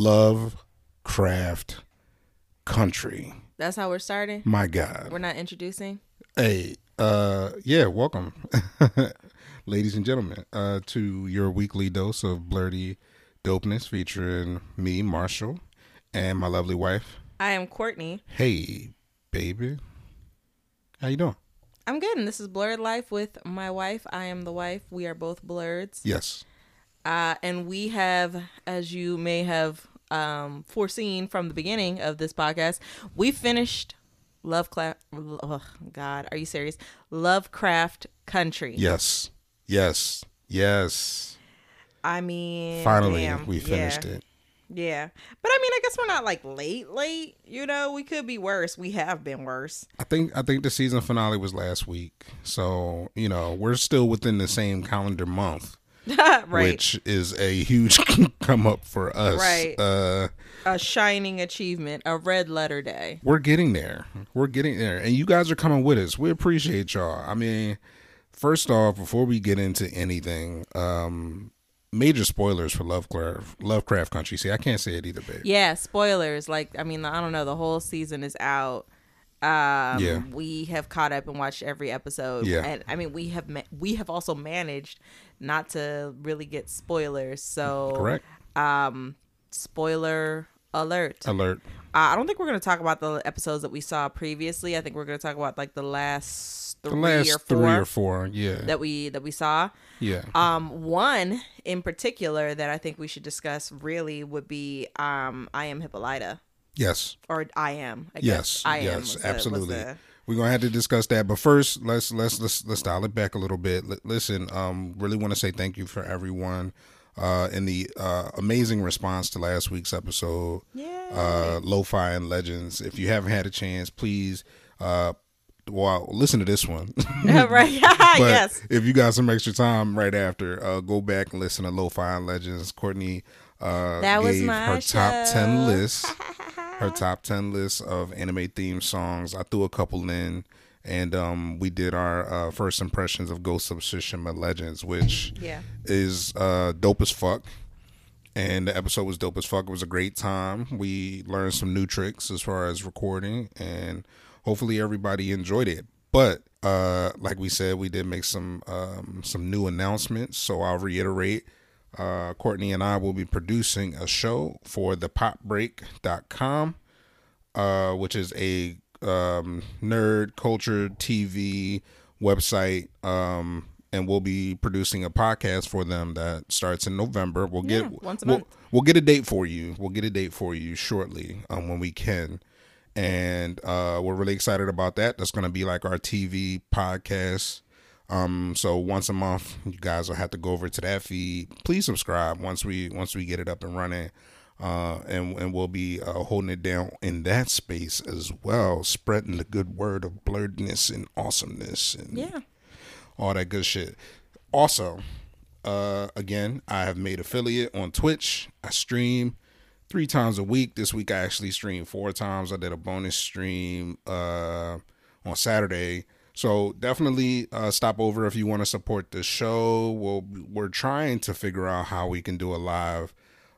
Love Craft Country. That's how we're starting. My God. We're not introducing. Hey, uh, yeah, welcome, ladies and gentlemen, uh, to your weekly dose of blerdy dopeness featuring me, Marshall, and my lovely wife. I am Courtney. Hey, baby, how you doing? I'm good, and this is Blerd Life with my wife. I am the wife. We are both blerds. Yes. Uh, and we have, as you may have um, foreseen from the beginning of this podcast, we finished Lovecraft. Oh, God, are you serious? Lovecraft Country. Yes. Yes. Yes. I mean, Finally, damn, we finished yeah. it. Yeah, but I mean, I guess we're not like late, late. You know, we could be worse. We have been worse. I think I think the season finale was last week, so you know we're still within the same calendar month, right. which is a huge come up for us. Right. Uh, a shining achievement, a red letter day. we're getting there. We're getting there, and you guys are coming with us. We appreciate y'all. I mean, first off, before we get into anything, um, major spoilers for Lovecraft Lovecraft Country. See, I can't say it either, babe. Yeah, spoilers. Like, I mean, I don't know. The whole season is out. Um, Yeah. we have caught up and watched every episode. Yeah. and I mean, we have ma- we have also managed not to really get spoilers. So, Correct. um, spoiler alert. Alert. Uh, I don't think we're going to talk about the episodes that we saw previously. I think we're going to talk about like the last three The last or four three or four. Yeah. that we that we saw. yeah. Um, one in particular that I think we should discuss really would be um, I am Hippolyta yes. or I am. I Yes, guess. I am. yes, the- absolutely. the- We're gonna have to discuss that, but first, let's let's let's let's dial it back a little bit. L- listen, um, really want to say thank you for everyone, uh, in the uh, amazing response to last week's episode, yeah. uh, Lo-fi and Legends. If you haven't had a chance, please, uh, well, listen to this one. right. yes. if you got some extra time right after, uh, go back and listen to Lo-fi and Legends. Courtney uh, That was my her top ten list, her top ten list of anime theme songs. I threw a couple in, and um, we did our uh, first impressions of Ghost of Tsushima Legends, which Yeah. is uh, dope as fuck. And the episode was dope as fuck. It was a great time. We learned some new tricks as far as recording, and hopefully everybody enjoyed it. But uh, like we said, we did make some um, some new announcements. So I'll reiterate. Uh, Courtney and I will be producing a show for the popbreak.com, uh, which is a um, nerd culture TV website. Um, and we'll be producing a podcast for them that starts in November. We'll Yeah, get once a we'll, month. we'll get a date for you. We'll get a date for you shortly um, when we can. And uh, we're really excited about that. That's going to be like our TV podcast. Um, so once a month, you guys will have to go over to that feed. Please subscribe once we once we get it up and running, uh, and and we'll be uh, holding it down in that space as well, spreading the good word of blerdness and awesomeness and Yeah. all that good shit. Also, uh, again, I have made affiliate on Twitch. I stream three times a week. This week I actually streamed four times. I did a bonus stream uh, on Saturday. So definitely uh, stop over if you want to support the show. We'll, we're trying to figure out how we can do a live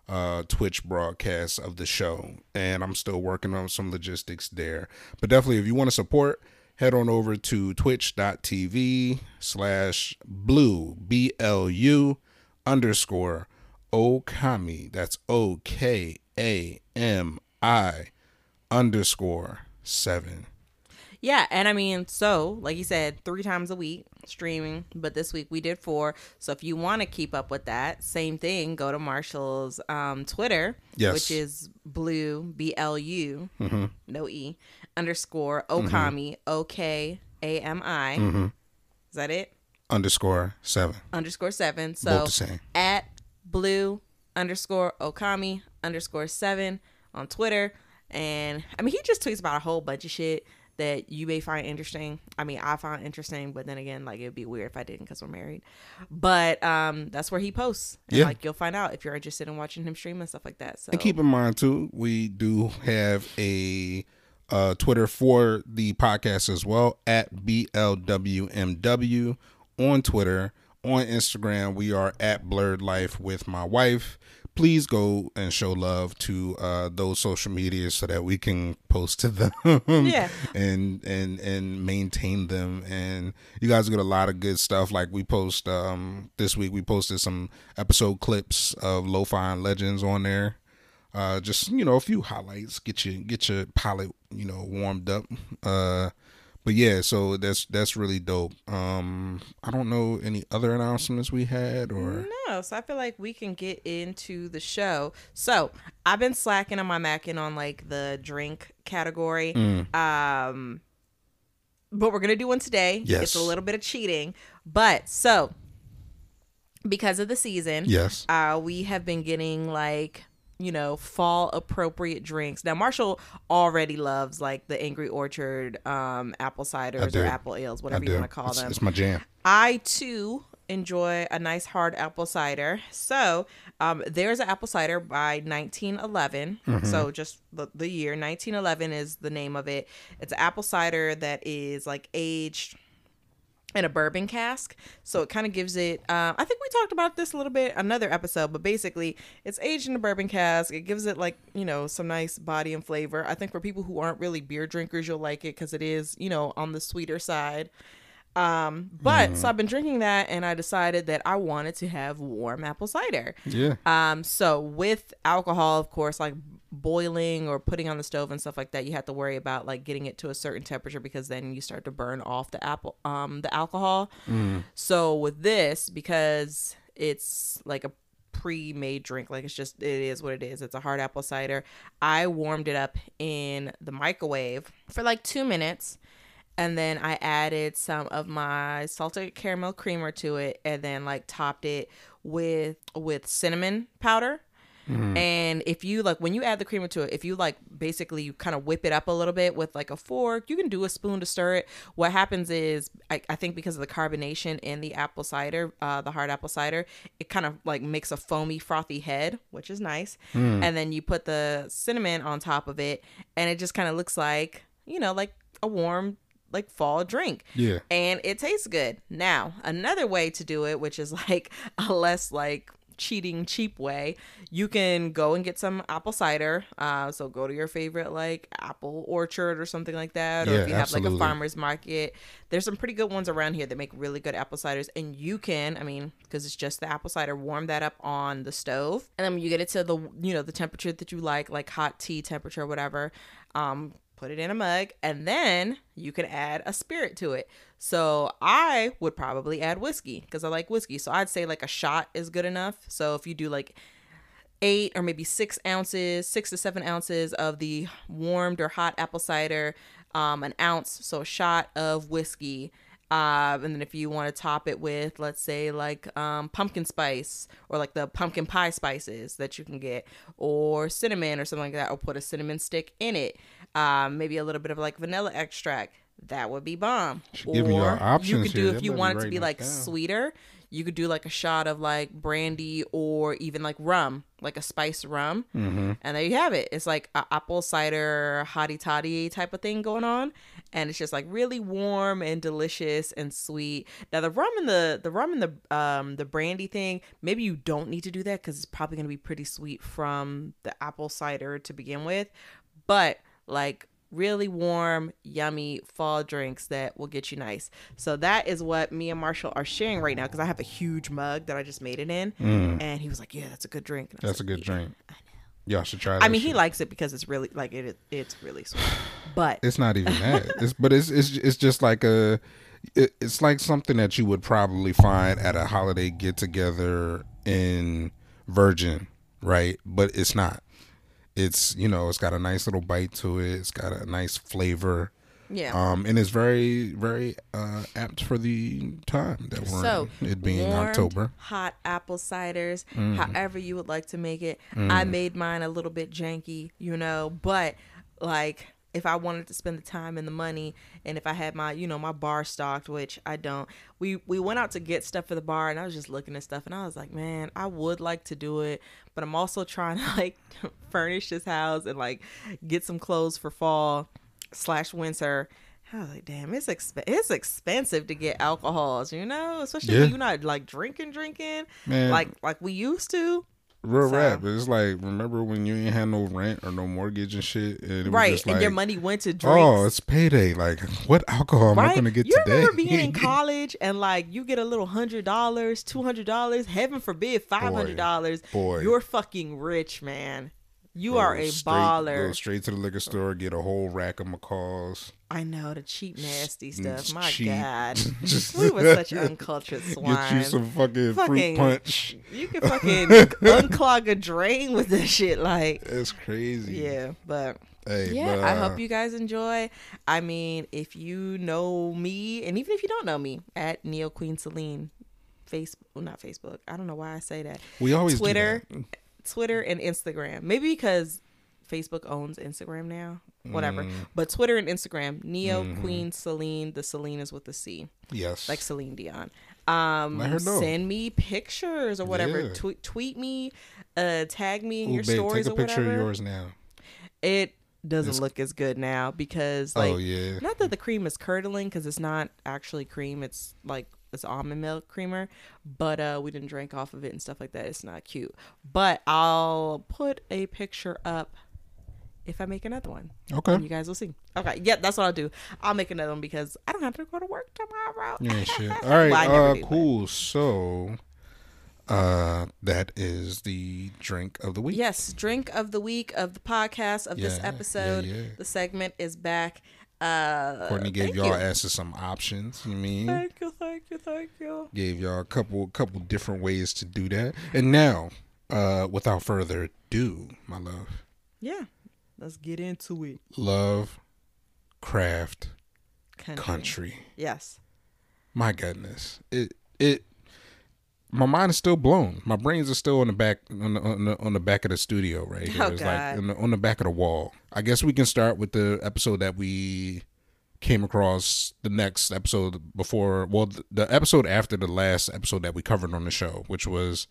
uh, Twitch broadcast of the show, and I'm still working on some logistics there. But definitely, if you want to support, head on over to twitch.tv slash blue b l u underscore okami. That's o k a m i underscore seven. Yeah, and I mean, so like you said, three times a week streaming, but this week we did four. So if you want to keep up with that, same thing. Go to Marshall's um, Twitter, Yes. which is blue b l u Mm-hmm. no e underscore okami o k a m i. Mm-hmm. Is that it? Underscore seven. Underscore seven. So Both the same. at blue underscore okami underscore seven on Twitter. And I mean, he just tweets about a whole bunch of shit that you may find interesting. I mean, I find interesting, but then again, like it'd be weird if I didn't because we're married. But um, that's where he posts. And, Yeah. Like you'll find out if you're interested in watching him stream and stuff like that. So And keep in mind too, we do have a uh, Twitter for the podcast as well at BLWMW on Twitter. On Instagram, we are at Blerd Life with my wife. Please go and show love to uh, those social medias so that we can post to them Yeah. and and and maintain them. And you guys get a lot of good stuff. Like we post um this week we posted some episode clips of lo-fi and legends on there. Uh just you know a few highlights get you get your palate you know warmed up. Uh but yeah so that's that's really dope um i don't know any other announcements we had or No, so I feel like we can get into the show. So I've been slacking on my macking on like the drink category. Mm. Um but we're gonna do one today. Yes. It's a little bit of cheating. But so because of the season, yes uh, we have been getting like you know fall appropriate drinks now marshall already loves like the angry orchard um apple ciders or apple ales whatever you want to call it's, them it's my jam I too enjoy a nice hard apple cider. So um, there's an apple cider by 1911. Mm-hmm. So just the, the year 1911 is the name of it. It's an apple cider that is like aged in a bourbon cask. So it kind of gives it, uh, I think we talked about this a little bit another episode, but basically it's aged in a bourbon cask. It gives it like, you know, some nice body and flavor. I think for people who aren't really beer drinkers, you'll like it because it is, you know, on the sweeter side. Um, but so I've been drinking that and I decided that I wanted to have warm apple cider. yeah Um, so with alcohol, of course, like boiling or putting on the stove and stuff like that, you have to worry about like getting it to a certain temperature because then you start to burn off the apple, um, the alcohol. So with this, because it's like a pre-made drink, like it's just it is what it is. It's a hard apple cider. I warmed it up in the microwave for like two minutes and then I added some of my salted caramel creamer to it, and then like topped it with with cinnamon powder. And if you like when you add the creamer to it, if you like basically you kind of whip it up a little bit with like a fork, you can do a spoon to stir it. What happens is I, I think because of the carbonation in the apple cider, uh, the hard apple cider, it kind of like makes a foamy, frothy head, which is nice. And then you put the cinnamon on top of it, and it just kind of looks like you know like a warm like fall drink yeah and it tastes good. Now, another way to do it, which is like a less like cheating cheap way, you can go and get some apple cider. Uh, so go to your favorite like apple orchard or something like that, or Yeah, if you have like a farmer's market. There's some pretty good ones around here that make really good apple ciders, and you can, I mean, because it's just the apple cider, warm that up on the stove, and then when you get it to the you know the temperature that you like, like hot tea temperature, whatever. Um, put it in a mug, and then you can add a spirit to it. So I would probably add whiskey because I like whiskey. So I'd say like a shot is good enough. So if you do like eight or maybe six ounces, six to seven ounces of the warmed or hot apple cider, um, an ounce, so a shot of whiskey. Uh, and then if you want to top it with, let's say, like um, pumpkin spice or like the pumpkin pie spices that you can get, or cinnamon or something like that, or put a cinnamon stick in it, um, maybe a little bit of like vanilla extract. That would be bomb. giving you you could do here. if you Everybody want it to be like down. sweeter, you could do like a shot of like brandy or even like rum, like a spiced rum. Mm-hmm. And there you have it. It's like a apple cider hottie toddy type of thing going on. And it's just like really warm and delicious and sweet. Now the rum and the the rum and the um the brandy thing, maybe you don't need to do that because it's probably gonna be pretty sweet from the apple cider to begin with. But like really warm, yummy fall drinks that will get you nice. So that is what me and Marshall are sharing right now because I have a huge mug that I just made it in, and he was like, "Yeah, that's a good drink." And I was Mm. That's a good "Yeah." drink. I know. Y'all should try that. I mean, he likes it because it's really like it. It's really sweet, but It's not even that. It's but it's it's it's just like a it, it's like something that you would probably find at a holiday get together in Virgin, right? But it's not. It's you know, it's got a nice little bite to it. It's got a nice flavor. yeah. Um, and it's very, very uh, apt for the time that we're So, in, it being warmed, October. hot apple ciders, Mm. however you would like to make it. I made mine a little bit janky, you know, but like if I wanted to spend the time and the money, and if I had my, you know, my bar stocked, which I don't, we we went out to get stuff for the bar, and I was just looking at stuff, and I was like, man, I would like to do it, but I'm also trying to like furnish this house and like get some clothes for fall slash winter. I was like, damn, it's exp- it's expensive to get alcohols, you know, especially Yeah. when you're not like drinking, drinking Man. like like we used to. Real So- rap. It's like remember when you ain't had no rent or no mortgage and shit, and it was right, just and your money went to oh, drinks. oh, it's payday. Like, what alcohol am I Right? gonna get you today? remember being in college and like you get a little hundred dollars, two hundred dollars, heaven forbid five hundred dollars. Boy. You're fucking rich, man. You Go are a straight- baller. Go straight to the liquor store, get a whole rack of McCalls. I know the cheap, nasty stuff. It's My cheap. God, Just- we were such uncultured swine. Get you swine. some fucking, Fucking- fruit punch. You can fucking unclog a drain with this shit. Like, It's crazy. yeah, but Hey, yeah, but, I uh, hope you guys enjoy. I mean, if you know me, and even if you don't know me, at Neo Queen Celine, Facebook, well, not Facebook. I don't know why I say that. we always do Twitter, that. Twitter, and Instagram. Maybe because Facebook owns Instagram now. Whatever. Mm. But Twitter and Instagram, Neo Queen Celine. The Celine is with the C, Yes. like Celine Dion. Um, Let her know. send me pictures or whatever. Yeah. Tweet, tweet me, uh, tag me in Ooh, your babe, stories take a or picture whatever. of yours now. It doesn't It's- look as good now because like oh yeah. not that the cream is curdling because it's not actually cream it's like it's almond milk creamer but uh we didn't drink off of it and stuff like that it's not cute but i'll put a picture up if i make another one Okay. and you guys will see okay yeah that's what i'll do i'll make another one because i don't have to go to work tomorrow Yeah, shit. All right. Well, uh, do, but- cool. So, uh, that is the drink of the week. yes drink of the week of the podcast of this Yeah, yeah, episode yeah. the segment is back uh Courtney gave y'all you. asses some options. You mean? thank you thank you Gave y'all a couple couple different ways to do that. And now, uh, without further ado, my love, yeah let's get into it love, craft, country. country. Yes. My goodness, it it. My mind is still blown. My brains are still on the back on the on the, on the back of the studio right here. Oh, it's God. like on the, on the back of the wall. I guess we can start with the episode that we came across the next episode before well the episode after the last episode that we covered on the show, which was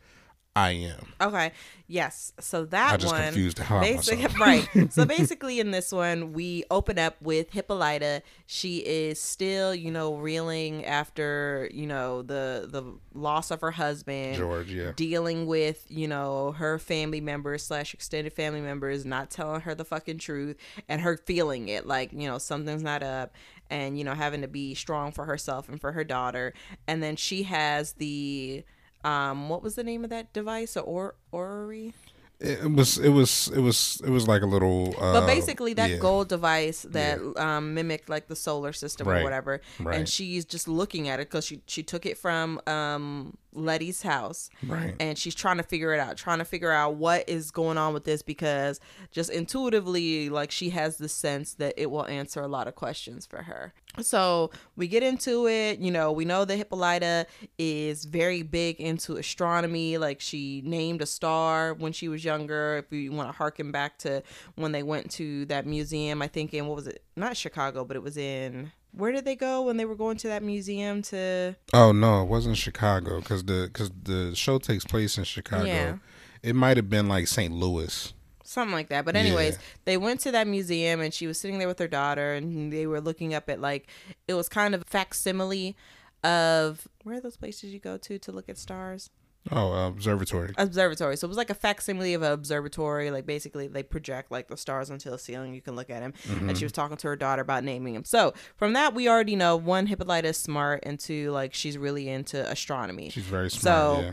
I am. Okay. Yes. So that I just one. confused the hell out of basic- myself. right. So basically, in this one, we open up with Hippolyta. She is still, you know, reeling after, you know, the the loss of her husband. George, yeah. Dealing with, you know, her family members slash extended family members not telling her the fucking truth and her feeling it like, you know, something's not up and, you know, having to be strong for herself and for her daughter. And then she has the um what was the name of that device or orrery It, was it was it was it was like a little. Uh, but basically that yeah. gold device that um mimicked like the solar system or whatever Right. and she's just looking at it because she she took it from um letty's house Right. and she's trying to figure it out trying to figure out what is going on with this because just intuitively like she has the sense that it will answer a lot of questions for her so we get into it you know we know that hippolyta is very big into astronomy like she named a star when she was younger if you want to harken back to when they went to that museum i think in what was it not chicago but it was in where did they go when they were going to that museum to Oh no, it wasn't Chicago because the because the show takes place in Chicago. Yeah. It might have been like St. Louis. something like that. But anyways, Yeah. they went to that museum and she was sitting there with her daughter and they were looking up at like it was kind of facsimile of where are those places you go to to look at stars? Oh, uh, observatory. Observatory. So it was like a facsimile of an observatory. Like basically they project like the stars onto the ceiling. You can look at them. Mm-hmm. And she was talking to her daughter about naming them. So from that we already know one Hippolyta is smart and two like she's really into astronomy. She's very smart. So- yeah.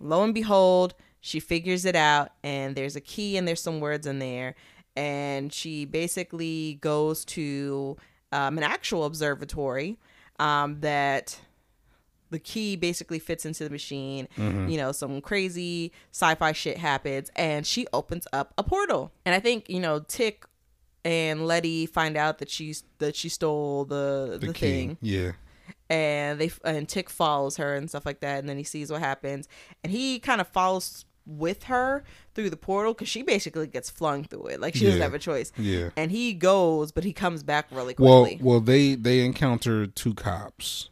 lo and behold, she figures it out, and there's a key and there's some words in there. And she basically goes to um, an actual observatory um, that the key basically fits into the machine. Mm-hmm. You know, some crazy sci fi shit happens, and she opens up a portal. And I think, you know, Tick and Letty find out that she's that she stole the the, The, thing Yeah. and they and Tick follows her and stuff like that, and then he sees what happens, and he kind of follows with her through the portal because she basically gets flung through it, like she doesn't have a choice. Yeah. And he goes, but he comes back really quickly. Well, well, they they encounter two cops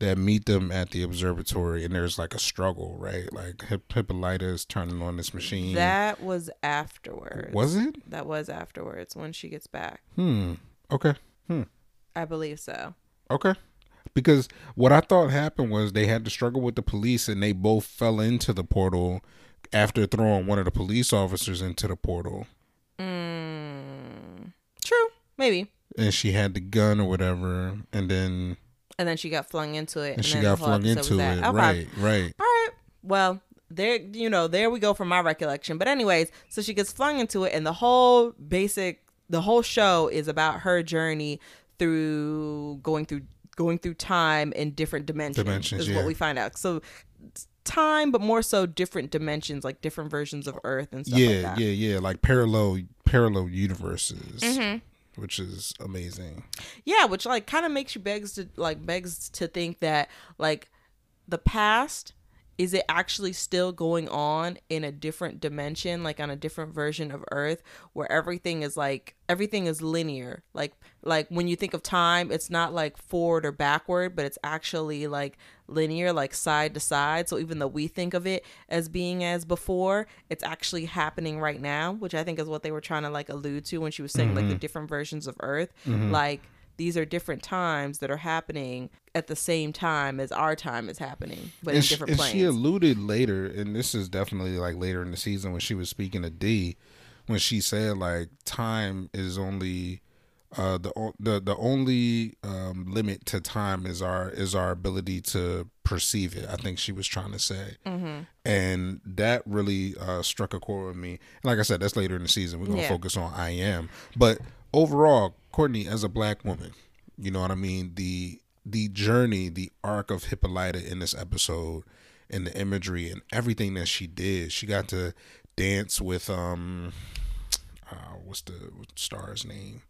that meet them at the observatory, and there's like a struggle, right? Like Hip- Hippolyta is turning on this machine. that was afterwards. was it? That was afterwards when she gets back. Hmm. Okay. Hmm. I believe so. Okay. Because what I thought happened was they had to struggle with the police and they both fell into the portal after throwing one of the police officers into the portal. Mm, true, maybe. And she had the gun or whatever, and then and then she got flung into it, and, and she got flung into it. Okay. Right, right. All right. Well, there, you know, there we go from my recollection. But anyways, so she gets flung into it, and the whole basic, the whole show is about her journey through going through going through time in different dimensions. Dimensions is yeah. what we find out. So time, but more so different dimensions, like different versions of Earth and stuff. Yeah, like yeah, yeah, like parallel parallel universes. Mm-hmm which is amazing. Yeah, which like kind of makes you begs to like begs to think that like the past is it actually still going on in a different dimension like on a different version of earth where everything is like everything is linear like like when you think of time it's not like forward or backward but it's actually like linear like side to side so even though we think of it as being as before it's actually happening right now which i think is what they were trying to like allude to when she was saying mm-hmm. like the mm-hmm. different versions of earth mm-hmm. like these are different times that are happening at the same time as our time is happening, but and in different she, planes. She alluded later, and this is definitely like later in the season when she was speaking to D, when she said like time is only uh, the the the only um, limit to time is our is our ability to perceive it. I think she was trying to say, mm-hmm. and that really uh, struck a chord with me. And like I said, that's later in the season. We're gonna yeah. focus on I am, but overall, Courtney, as a black woman, you know what I mean? The the journey, the arc of Hippolyta in this episode and the imagery and everything that she did. She got to dance with um uh, what's the star's name?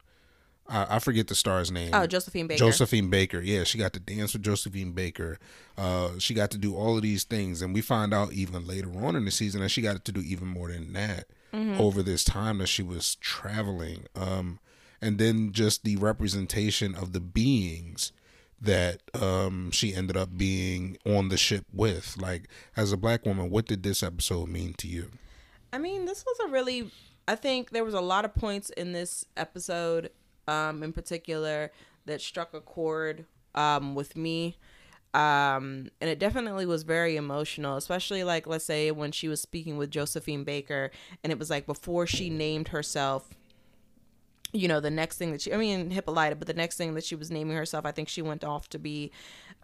I, I forget the star's name. Oh, Josephine Baker. Josephine Baker. Yeah, she got to dance with Josephine Baker. Uh, she got to do all of these things, and we find out even later on in the season that she got to do even more than that mm-hmm. over this time that she was traveling. Um, and then just the representation of the beings that um, she ended up being on the ship with. Like, as a black woman, what did this episode mean to you? I mean, this was a really, I think there was a lot of points in this episode um, in particular that struck a chord um, with me. Um, and it definitely was very emotional, especially like, let's say, when she was speaking with Josephine Baker, and it was like before she named herself you know the next thing that she i mean hippolyta but the next thing that she was naming herself i think she went off to be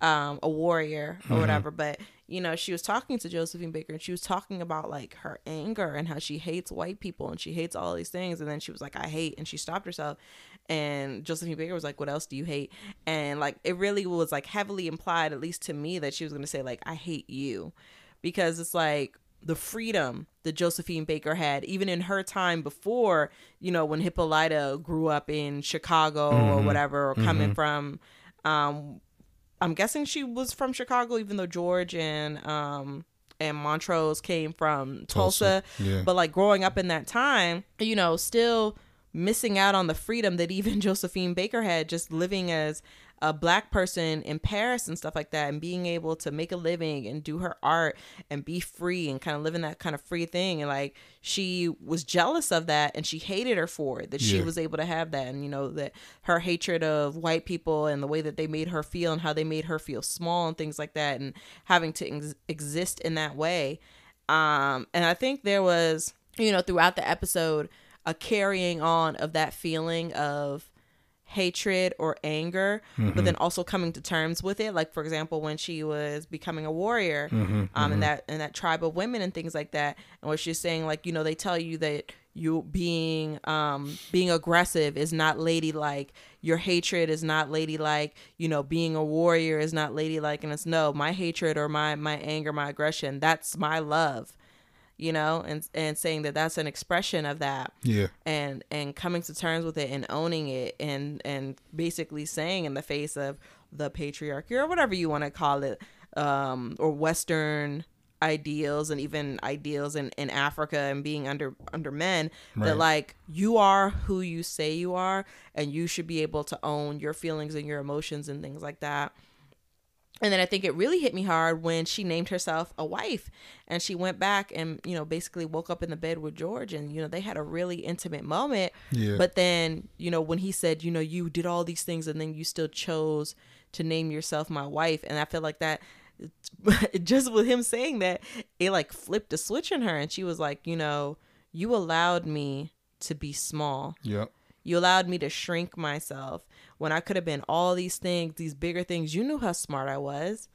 um, a warrior or mm-hmm. whatever. But you know she was talking to josephine baker and she was talking about like her anger and how she hates white people and she hates all these things. And then she was like i hate and she stopped herself. And josephine baker was like what else do you hate? And like it really was like heavily implied at least to me that she was going to say like i hate you. Because it's like the freedom that Josephine Baker had, even in her time before, you know, when Hippolyta grew up in Chicago mm-hmm. or whatever, or coming mm-hmm. from, um, I'm guessing she was from Chicago, even though George and um and Montrose came from Tulsa. Tulsa. Yeah. But like growing up in that time, you know, still missing out on the freedom that even Josephine Baker had, just living as a black person in Paris and stuff like that and being able to make a living and do her art and be free and kind of living that kind of free thing and like she was jealous of that and she hated her for it that yeah. she was able to have that and you know that her hatred of white people and the way that they made her feel and how they made her feel small and things like that and having to ex- exist in that way um and I think there was you know throughout the episode a carrying on of that feeling of hatred or anger, mm-hmm. but then also coming to terms with it. Like for example, when she was becoming a warrior, mm-hmm, um, mm-hmm. that in that tribe of women and things like that, and what she's saying, like you know, they tell you that you being um being aggressive is not ladylike your hatred is not ladylike you know being a warrior is not ladylike and it's no my hatred or my my anger my aggression that's my love you know and and saying that that's an expression of that. Yeah. And and coming to terms with it and owning it and and basically saying in the face of the patriarchy or whatever you want to call it um or western ideals and even ideals in, in Africa and being under under men right. that like you are who you say you are and you should be able to own your feelings and your emotions and things like that and then I think it really hit me hard when she named herself a wife and she went back and, you know, basically woke up in the bed with George and, you know, they had a really intimate moment. Yeah. But then, you know, when he said, you know, you did all these things and then you still chose to name yourself my wife. And I feel like that just with him saying that, it like flipped a switch in her, and she was like, you know, you allowed me to be small. Yep. You allowed me to shrink myself when I could have been all these things, these bigger things. You knew how smart I was.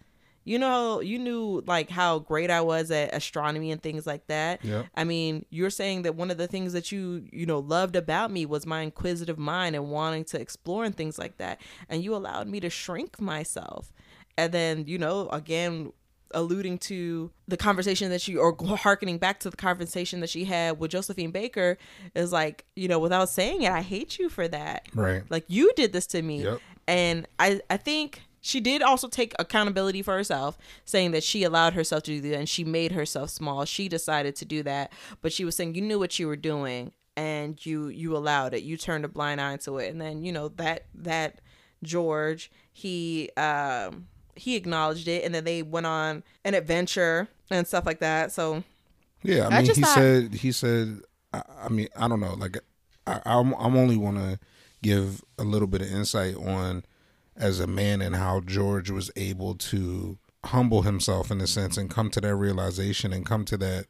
You know, you knew like how great I was at astronomy and things like that. Yep. I mean, you're saying that one of the things that you, you know, loved about me was my inquisitive mind and wanting to explore and things like that. And you allowed me to shrink myself. And then, you know, again, alluding to the conversation that she or harkening back to the conversation that she had with Josephine Baker is like, you know, without saying it, I hate you for that. Right. Like you did this to me. Yep. And I I think she did also take accountability for herself, saying that she allowed herself to do that and she made herself small. She decided to do that, but she was saying you knew what you were doing and you you allowed it. You turned a blind eye to it. And then, you know, that that George, he um he acknowledged it and then they went on an adventure and stuff like that. So Yeah, I I mean, just he thought- said he said. I, I mean, I don't know. Like, I, I'm I'm only want to give a little bit of insight on as a man and how George was able to humble himself in a sense and come to that realization and come to that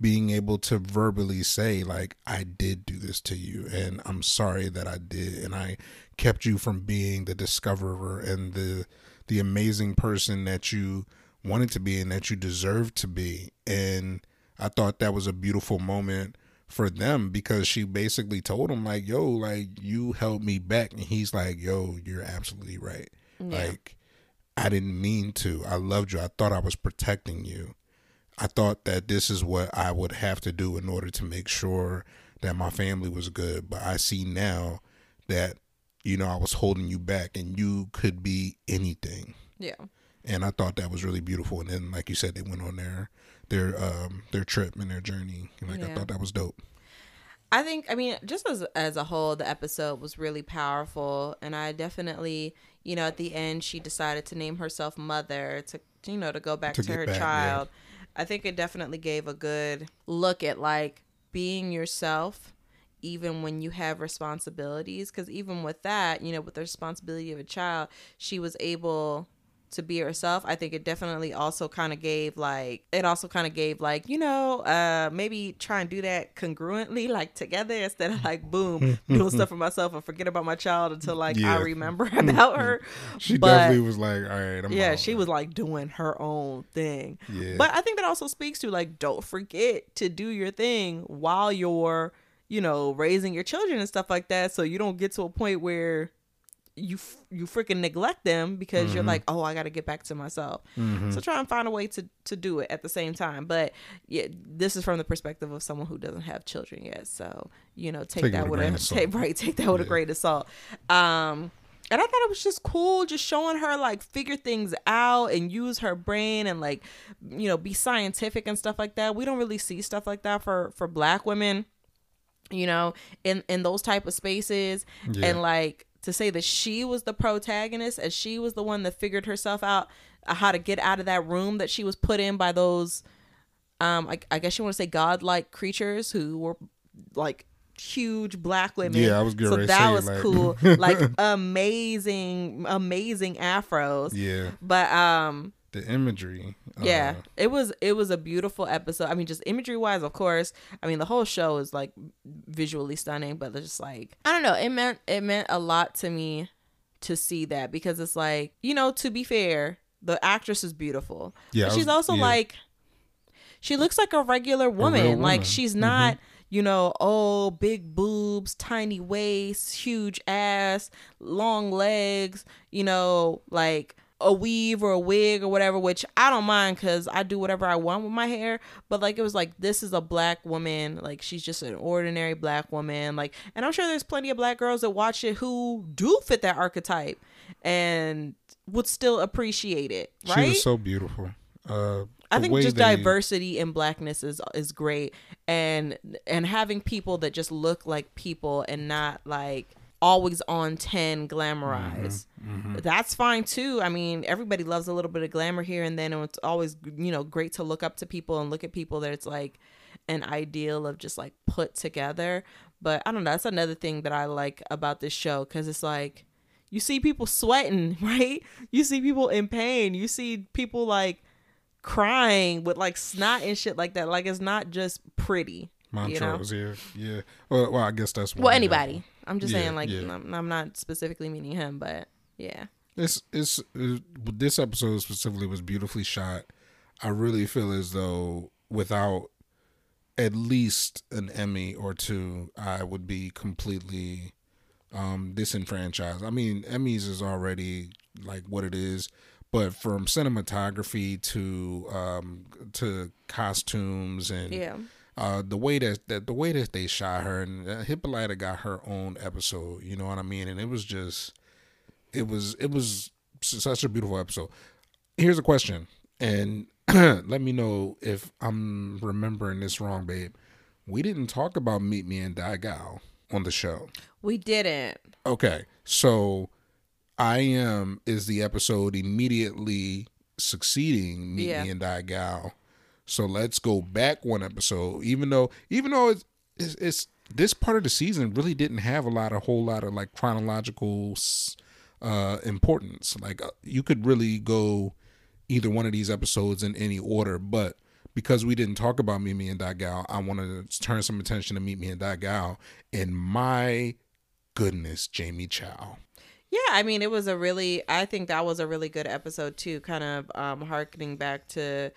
being able to verbally say like I did do this to you and I'm sorry that I did and I kept you from being the discoverer and the the amazing person that you wanted to be and that you deserved to be. And I thought that was a beautiful moment for them because she basically told him like yo like you held me back. And he's like yo you're absolutely right. Like I didn't mean to. I loved you. I thought I was protecting you. I thought that this is what I would have to do in order to make sure that my family was good. But I see now that, you know, I was holding you back and you could be anything. yeah. And I thought that was really beautiful. And then, like you said, they went on their their um their trip and their journey. And, like I thought that was dope. I think I mean just as as a whole the episode was really powerful and I definitely you know at the end she decided to name herself mother to you know to go back To to, her back, yeah. child. I think it definitely gave a good look at like being yourself even when you have responsibilities cuz even with that you know with the responsibility of a child she was able to be herself i think it definitely also kind of gave like it also kind of gave like you know uh maybe try and do that congruently like together instead of like boom mm, mm, doing mm. stuff for myself and forget about my child until like Yeah. i remember about her She But- definitely was like, all right, I'm yeah out. she was like doing her own thing Yeah. but i think that also speaks to like don't forget to do your thing while you're you know raising your children and stuff like that. So you don't get to a point where you you freaking neglect them because you're like oh i got to get back to myself. So try and find a way to to do it at the same time. But yeah this is from the perspective of someone who doesn't have children yet. So you know take, Take that with a with a take right take that with a grain of salt. Um and I thought it was just cool, just showing her like figure things out and use her brain and like, you know, be scientific and stuff like that. We don't really see stuff like that for for black women, you know, in in those type of spaces. Yeah. And like to say that she was the protagonist and she was the one that figured herself out uh, how to get out of that room that she was put in by those, um, I, I guess you want to say godlike creatures who were like huge black women. Yeah, I was good. so that say, was like- cool. Like amazing, amazing afros. yeah. But um, The imagery. yeah, uh, it was it was a beautiful episode. I mean, just imagery wise, of course. I mean, the whole show is like visually stunning, but it's just like I don't know. It meant it meant a lot to me to see that because it's like you know, to be fair, the actress is beautiful. Yeah, but she's also yeah. like she looks like a regular woman. woman. Like she's not. You know, oh, big boobs, tiny waist, huge ass, long legs, you know, like a weave or a wig or whatever, which I don't mind because I do whatever I want with my hair. But like, it was like, this is a black woman. Like, she's just an ordinary black woman. Like, and I'm sure there's plenty of black girls that watch it who do fit that archetype and would still appreciate it, She was so beautiful. Uh, I think just they- diversity in blackness is is great, and and having people that just look like people and not like always on 10 glamorized Mm-hmm, that's fine too i mean everybody loves a little bit of glamour here and then and it's always you know great to look up to people and look at people that it's like an ideal of just like put together but i don't know that's another thing that i like about this show because it's like You see people sweating, right? You see people in pain. You see people like crying with like snot and shit like that. Like it's not just pretty. Montrose, you know? yeah, yeah. Well, well, I guess that's well anybody. I'm just yeah, saying, like, yeah. I'm, I'm, not specifically meaning him, but yeah. This it's, it's this episode specifically was beautifully shot. I really feel as though without at least an Emmy or two, I would be completely um, disenfranchised. I mean, Emmys is already like what it is, but from cinematography to um, to costumes and yeah. Uh, the way that, that the way that they shot her and uh, Hippolyta got her own episode, you know what I mean, and it was just, it was it was such a beautiful episode. Here's a question, and let me know if I'm remembering this wrong, babe. We didn't talk about Meet Me in Daegu on the show. We didn't. Okay. So I am is the episode immediately succeeding Meet yeah. Me in Daegu. So let's go back one episode. Even though even though it's, it's, it's this part of the season really didn't have a lot a whole lot of like chronological uh importance. Like uh, you could really go either one of these episodes in any order, but because we didn't talk about Meet Me in Gal, I wanted to turn some attention to Meet Me in Gal. And my goodness, Jamie Chow. Yeah, I mean, it was a really, I think that was a really good episode too, kind of um, harkening back to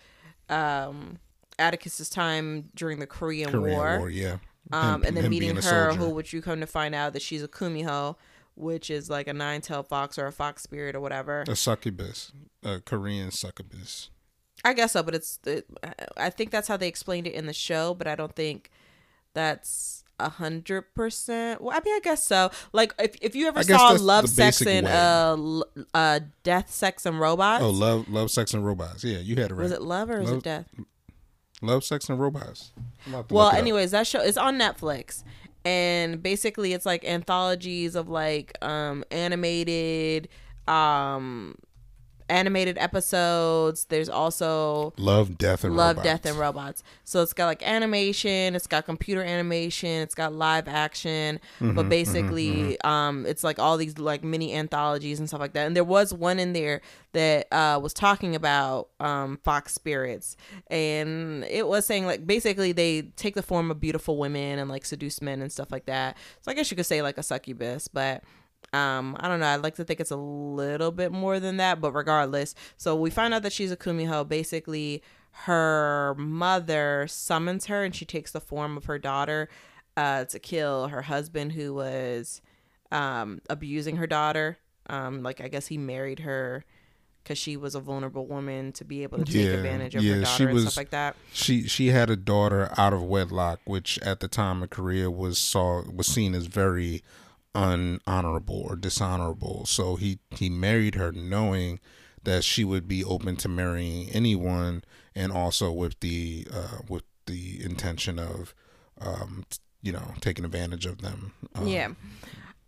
um, Atticus's time during the Korean, Korean War. War. Yeah. Um, him, and then meeting her, who, which you come to find out that she's a kumiho, which is like a nine-tailed fox or a fox spirit or whatever. A succubus, a Korean succubus. I guess so, but it's it, I think that's how they explained it in the show, but I don't think that's a hundred percent. Well, I mean, I guess so. Like, if if you ever saw Love, Sex, and uh, uh, Death, Sex, and Robots. Oh, love, love, sex, and robots. Yeah, you had it right. Was it Love or was it Death? Love, Sex, and Robots. Well, anyways, that show is on Netflix, and basically, it's like anthologies of like um animated um animated episodes. There's also Love, Death, and Love, Robots. Death, and Robots. So it's got like animation, it's got computer animation, it's got live action, mm-hmm, but basically, mm-hmm, mm-hmm. um, it's like all these like mini anthologies and stuff like that. And there was one in there that uh, was talking about um, fox spirits, and it was saying like basically they take the form of beautiful women and like seduce men and stuff like that. So I guess you could say like a succubus, but um, I don't know. I'd like to think it's a little bit more than that, but regardless. So we find out that she's a kumiho. Basically, her mother summons her and she takes the form of her daughter uh, to kill her husband who was um, abusing her daughter. Um, like, I guess he married her because she was a vulnerable woman to be able to take yeah, advantage of yeah, her daughter and stuff like that. She she had a daughter out of wedlock, which at the time of Korea was saw was seen as very unhonorable or dishonorable. So he he married her knowing that she would be open to marrying anyone, and also with the uh, with the intention of um, you know taking advantage of them. Um, yeah.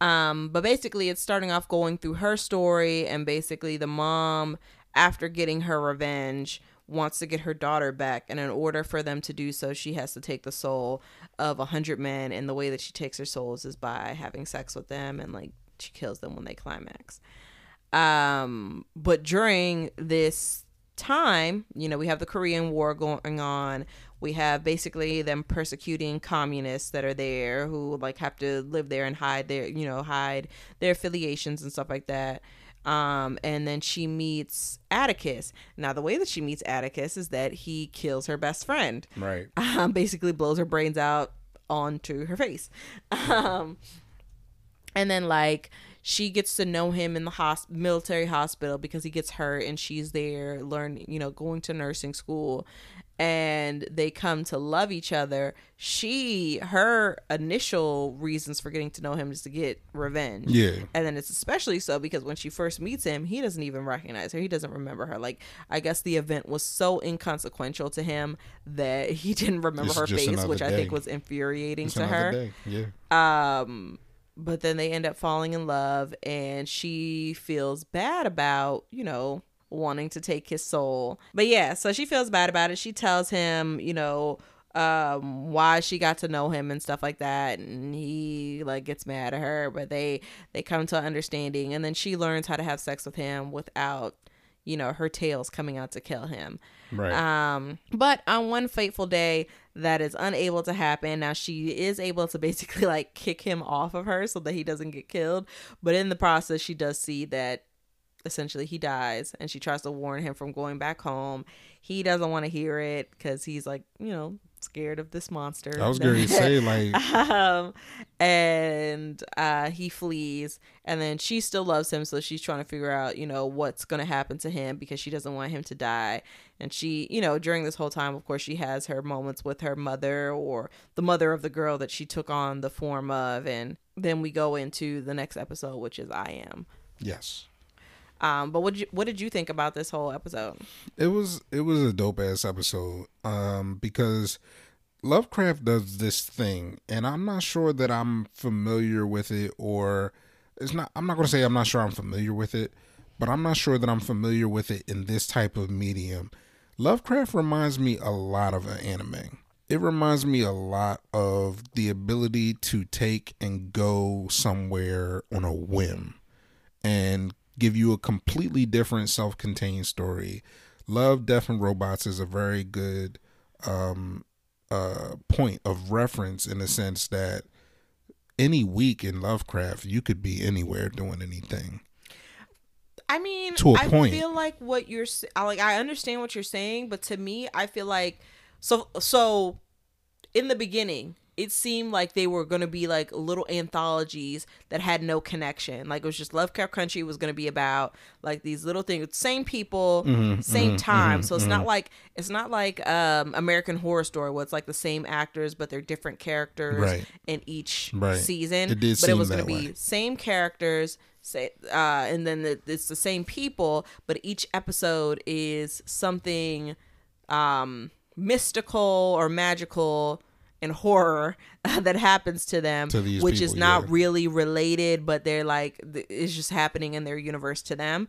Um, but basically, it's starting off going through her story, and basically, the mom, after getting her revenge, wants to get her daughter back and in order for them to do so she has to take the soul of a hundred men and the way that she takes their souls is by having sex with them and like she kills them when they climax. Um but during this time you know we have the korean war going on. We have basically them persecuting communists that are there who like have to live there and hide their you know hide their affiliations and stuff like that um, and then she meets Atticus. Now, the way that she meets Atticus is that he kills her best friend. Right. Um, basically blows her brains out onto her face. Um, and then like she gets to know him in the hosp- military hospital because he gets hurt and she's there learning, you know, going to nursing school and they come to love each other she her initial reasons for getting to know him is to get revenge. Yeah. And then it's especially so because when she first meets him he doesn't even recognize her. He doesn't remember her. Like i guess the event was so inconsequential to him that he didn't remember it's her face which day. i think was infuriating it's to her. day. yeah. Um but then they end up falling in love and she feels bad about you know wanting to take his soul. But yeah, so she feels bad about it. She tells him, you know, um why she got to know him and stuff like that and he like gets mad at her but they they come to an understanding and then she learns how to have sex with him without you know her tails coming out to kill him Right. um but on one fateful day that is unable to happen now she is able to basically like kick him off of her so that he doesn't get killed but in the process she does see that essentially he dies and she tries to warn him from going back home. He doesn't want to hear it because he's like you know scared of this monster. I was going to say like um, and uh, he flees and then she still loves him so she's trying to figure out you know what's going to happen to him because she doesn't want him to die. And she you know during this whole time of course she has her moments with her mother or the mother of the girl that she took on the form of and then we go into the next episode which is i am. Yes. Um but what did you what did you think about this whole episode It was it was a dope ass episode um because Lovecraft does this thing and I'm not sure that I'm familiar with it or it's not I'm not going to say I'm not sure I'm familiar with it but I'm not sure that I'm familiar with it in this type of medium. Lovecraft reminds me a lot of an anime. It reminds me a lot of the ability to take and go somewhere on a whim and give you a completely different self-contained story. Love, Death, and Robots is a very good um, uh, point of reference in the sense that any week in Lovecraft, you could be anywhere doing anything. I mean, To a I point. feel like what you're like. I understand what you're saying, but to me, I feel like so so. In the beginning, it seemed like they were going to be like little anthologies that had no connection. Like it was just Lovecraft Country was going to be about like these little things, same people, Mm-hmm, same time. so it's not like it's not like um American Horror Story where it's like the same actors but they're different characters Right. in each Right. season. It did but it was going to be same characters say uh and then the, it's the same people but each episode is something um mystical or magical and horror that happens to them To which is not yeah. really related but they're like it's just happening in their universe to them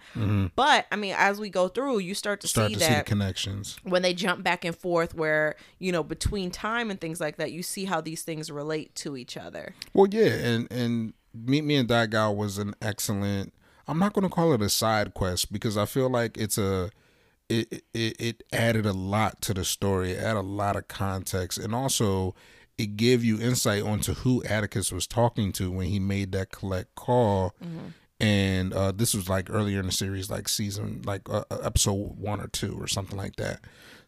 but i mean as we go through you start to Mm-hmm. Start see to see that connections. when they jump back and forth where you know between time and things like that you see how these things relate to each other Well, yeah, and and Meet Me in Daegu was an excellent. I'm not going to call it a side quest because I feel like it's a. It, it it added a lot to the story. It added a lot of context, and also it gave you insight onto who Atticus was talking to when he made that collect call. And uh, this was like earlier in the series, like season, like uh, uh, episode one or two or something like that.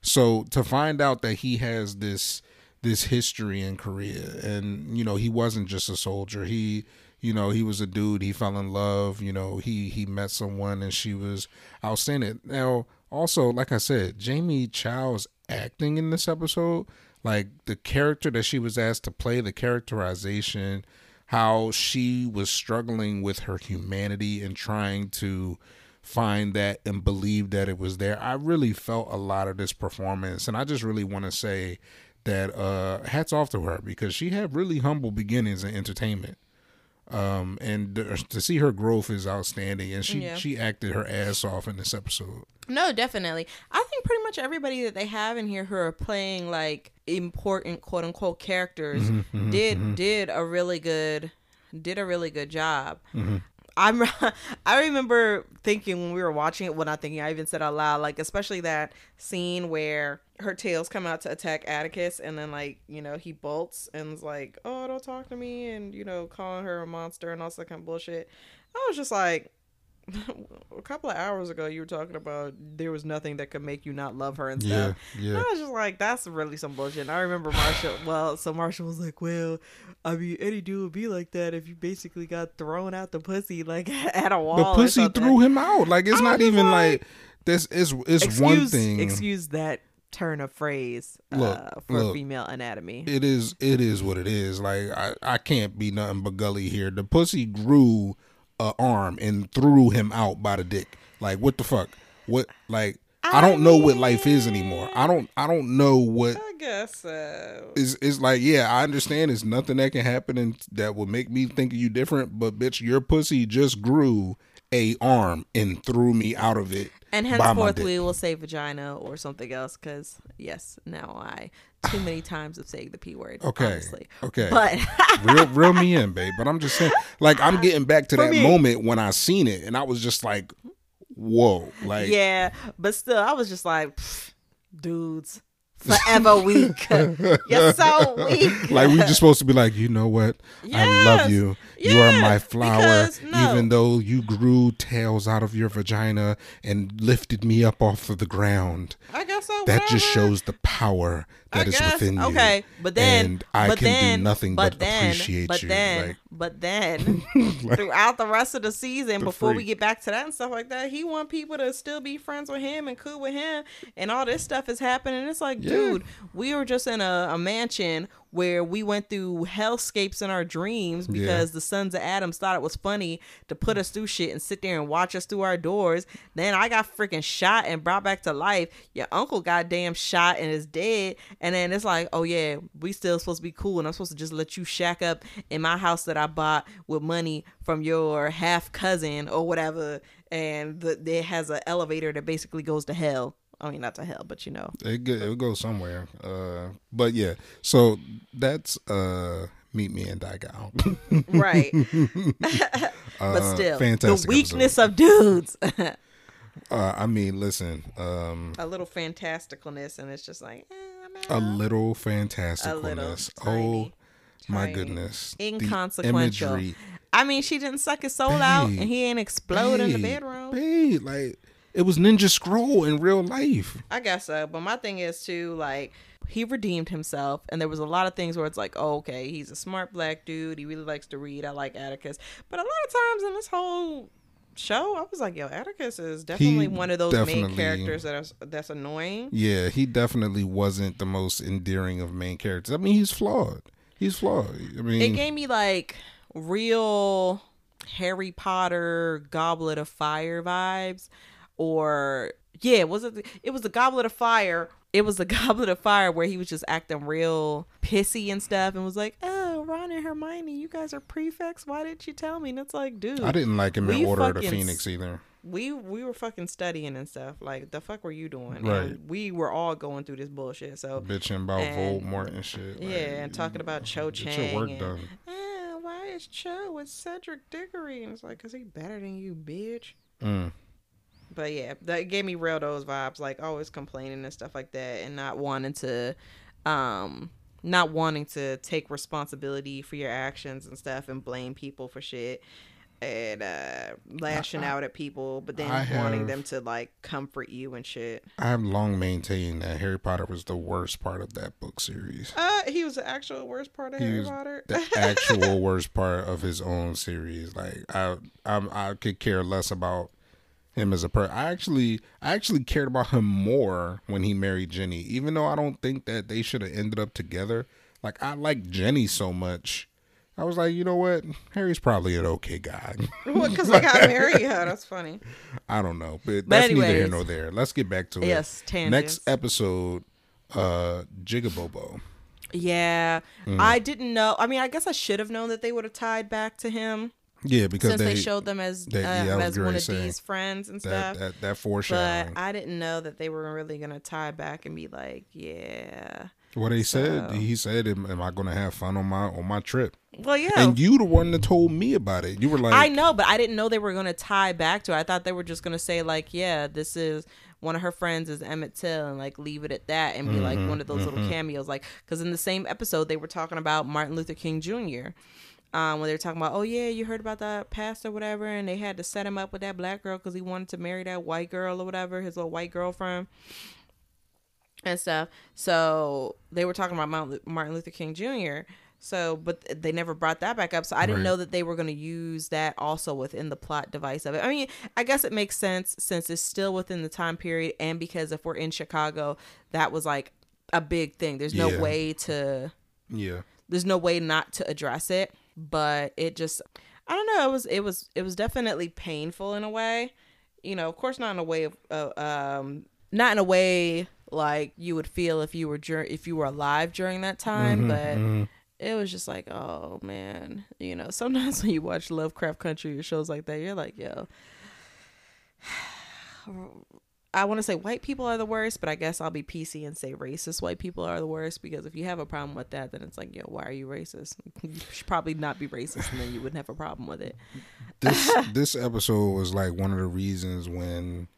So to find out that he has this this history in Korea, and you know he wasn't just a soldier. He you know he was a dude. He fell in love. You know he he met someone and she was outstanding. Now also, like I said, Jamie Chung's acting in this episode, like the character that she was asked to play, the characterization, how she was struggling with her humanity and trying to find that and believe that it was there. I really felt a lot of this performance and I just really want to say that uh hats off to her because she had really humble beginnings in entertainment. Um and to see her growth is outstanding and she Yeah. she acted her ass off in this episode. No, definitely. I think pretty much everybody that they have in here who are playing like important quote unquote characters Mm-hmm, did did a really good did a really good job. Mm-hmm. I'm I remember thinking when we were watching it, well not thinking, I even said out loud, like especially that scene where her tails come out to attack Atticus and then like, you know, he bolts and is like, Oh, don't talk to me and, you know, calling her a monster and all that kind of bullshit. I was just like a couple of hours ago you were talking about there was nothing that could make you not love her and stuff. Yeah, yeah. I was just like, that's really some bullshit. And I remember Marshall. Well, so Marshall was like, "Well, I mean, any dude would be like that if you basically got thrown out the pussy like at a wall." The pussy something." threw him out. Like it's I not even like- like this is it's Excuse, one thing. excuse that turn of phrase uh, Look, for look. female anatomy. it is it is what it is. Like I, I can't be nothing but gully here. The pussy grew a arm and threw him out by the dick. Like what the fuck? What like I don't know what life is anymore. I don't I don't know what I guess so. is is like yeah, I understand it's nothing that can happen and that would make me think of you different, but bitch, your pussy just grew a arm and threw me out of it. And henceforth, we will say vagina or something else because, yes, now I too many times of saying the p word. Okay. honestly. Okay. but real reel me in, babe. But I'm just saying, like, I'm getting back to that me- moment when I seen it, and I was just like, "Whoa!" Like, yeah, but still, I was just like, dudes, forever weak. You're so weak. like we just supposed to be like, you know what? I love Yes. You. You are my flower. no. Even though you grew tails out of your vagina and lifted me up off of the ground, I guess so. that just shows the power that I is guess. within you. Okay, but then and I but can then, do nothing but, then, appreciate but you. Then, like, but then, throughout the rest of the season, The before we get back to that and stuff like that, he want people to still be friends with him and cool with him, and all this stuff is happening. It's like, Yeah. dude, we were just in a, a mansion where we went through hellscapes in our dreams Yeah. because the sons of Adams thought it was funny to put us through shit and sit there and watch us through our doors. Then I got freaking shot and brought back to life. Your uncle got damn shot and is dead. And then it's like, oh yeah, we still supposed to be cool and I'm supposed to just let you shack up in my house that I bought with money from your half cousin or whatever. And the, it has an elevator that basically goes to hell. I mean, not to hell, but you know. it go, it goes somewhere. Uh, but yeah, so that's uh, meet me in Daegu. Right. uh, but still, the weakness of dudes. Uh, I mean, listen, um, a little fantasticalness, and it's just like, eh, a little a fantasticalness. little oh tiny, my goodness, inconsequential. I mean, she didn't suck his soul out, and Babe, he ain't explode in the bedroom. babe, like it was Ninja Scroll in real life. I guess so, but my thing is too like he redeemed himself, and there was a lot of things where it's like, oh, okay, he's a smart black dude. He really likes to read. I like Atticus, but a lot of times in this whole show, I was like, yo, Atticus is definitely one of those main characters that are that's annoying. Yeah, he definitely wasn't the most endearing of main characters. I mean, he's flawed. He's flawed. I mean, It gave me like real Harry Potter Goblet of Fire vibes, or yeah, was it? It was the Goblet of Fire. It was the Goblet of Fire where he was just acting real pissy and stuff, and was like, "Oh, Ron and Hermione, you guys are prefects. Why didn't you tell me?" And it's like, dude, I didn't like him in Order of the Phoenix either. we we were fucking studying and stuff. Like, the fuck were you doing? Right. And we were all going through this bullshit. So Bitching about and- Voldemort and shit. yeah, like, and talking about Cho Get Chang. your work and, done. "Eh, why is Cho with Cedric Diggory? And it's like, cause he better than you, bitch. Mm. But yeah, that gave me real those vibes, like always complaining and stuff like that, and not wanting to, um, not wanting to take responsibility for your actions and stuff, and blame people for shit, and uh, lashing out at people, but then I wanting have- them to like comfort you and shit. I have long maintained that Harry Potter was the worst part of that book series. Uh, he was the actual worst part of He Harry Potter. the actual worst part of his own series. Like I, I, I could care less about him as a person. I actually, I actually cared about him more when he married Ginny, even though I don't think that they should have ended up together. Like I like Ginny so much. I was like, you know what? Harry's probably an okay guy. What? Because they got married? Yeah, that's funny. I don't know, but that's neither here nor there. Let's get back to it. Yes, tangents. Next episode, uh, Jigabobo. Yeah, Mm. I didn't know. I mean, I guess I should have known that they would have tied back to him Yeah, because since they, they, showed them as they- yeah, um, as one of say these friends and stuff. that, that but foreshadowing. I didn't know that they were really gonna tie back and be like, yeah. what he said, so- he said, "Am, am I going to have fun on my on my trip?" Well, yeah. And you the one that told me about it. You were like, I know, but I didn't know they were gonna tie back to it. I thought they were just gonna say like, yeah, this is one of her friends is Emmett Till, and like leave it at that, and be like Mm-hmm, one of those little cameos, like because in the same episode they were talking about Martin Luther King Jr. Um, when they were talking about, oh yeah, you heard about that pastor, whatever, and they had to set him up with that black girl because he wanted to marry that white girl or whatever, his little white girlfriend and stuff. So they were talking about Martin Luther King Jr. So, but they never brought that back up. So I didn't Right. know that they were going to use that also within the plot device of it. I mean, I guess it makes sense since it's still within the time period, and because if we're in Chicago, that was like a big thing. There's no Yeah. way to yeah, there's no way not to address it but it just i don't know it was it was it was definitely painful in a way. You know of course not in a way of uh, um not in a way like you would feel if you were dur- if you were alive during that time but it was just like oh man you know sometimes when you watch lovecraft country or shows like that you're like yo I want to say white people are the worst, but I guess I'll be PC and say racist white people are the worst because if you have a problem with that, then it's like, yo, why are you racist? You should probably not be racist, and then you wouldn't have a problem with it. This this episode was like one of the reasons when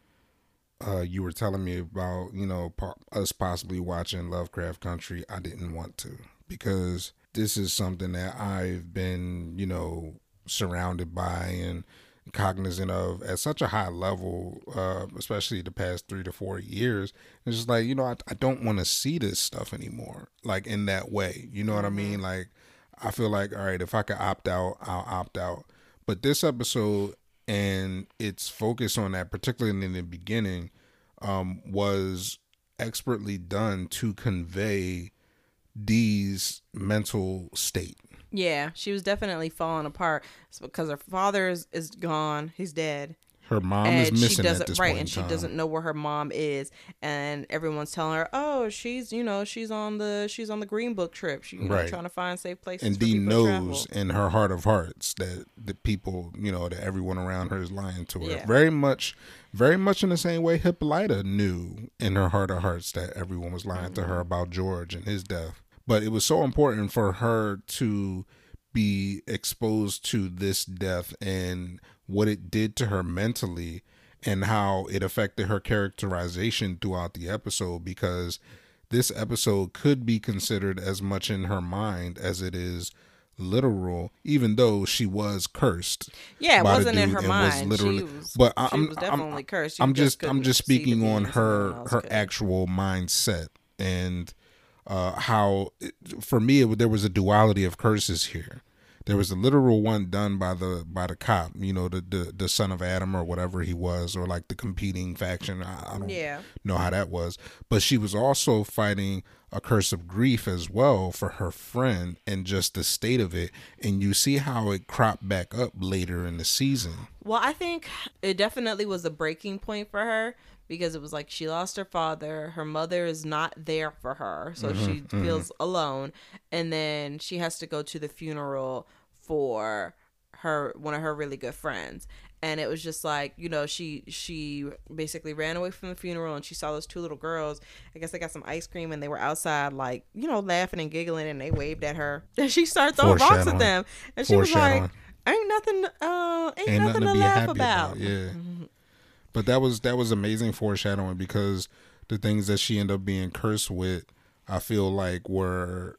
uh, you were telling me about you know po- us possibly watching Lovecraft Country. I didn't want to because this is something that I've been you know surrounded by and cognizant of at such a high level, uh, especially the past three to four years. It's just like, you know, I, I don't want to see this stuff anymore, like in that way. You know what I mean? Like, I feel like, all right, if I could opt out, I'll opt out. But this episode and its focus on that, particularly in the beginning, um, was expertly done to convey Dee's mental state. Yeah, she was definitely falling apart because her father is, is gone; he's dead, Her mom is and she missing at doesn't this right, point and she time. doesn't know where her mom is, and everyone's telling her, "Oh, she's you know she's on the she's on the Green Book trip. She's you know, Right. trying to find safe places." and Dee to knows in her heart of hearts that the people, you know, that everyone around her is lying to her. Yeah. Very much, very much in the same way Hippolyta knew in her heart of hearts that everyone was lying to Mm-hmm. her about George and his death. But it was so important for her to be exposed to this death and what it did to her mentally and how it affected her characterization throughout the episode because this episode could be considered as much in her mind as it is literal even though she was cursed Yeah, it wasn't in her mind. was literally she was, but she I'm, was I'm- definitely cursed. You I'm just I'm just speaking on her her actual mindset and uh, how it, for me it, there was a duality of curses here. There was a literal one done by the by the cop, you know, the the, the son of Adam or whatever he was, or like the competing faction. I, I don't Yeah. know how that was, but she was also fighting a curse of grief as well for her friend and just the state of it. And you see how it cropped back up later in the season. Well, I think it definitely was a breaking point for her because it was like she lost her father, her mother is not there for her, so mm-hmm, she mm-hmm. feels alone, and then she has to go to the funeral for her one of her really good friends. And it was just like, you know, she she basically ran away from the funeral and she saw those two little girls. I guess they got some ice cream and they were outside like, you know, laughing and giggling and they waved at her. And she started throwing rocks at them. And she was like, ain't nothing uh ain't, ain't nothing, nothing to to laugh about. about. Yeah. Mm-hmm. But that was that was amazing foreshadowing because the things that she ended up being cursed with, I feel like were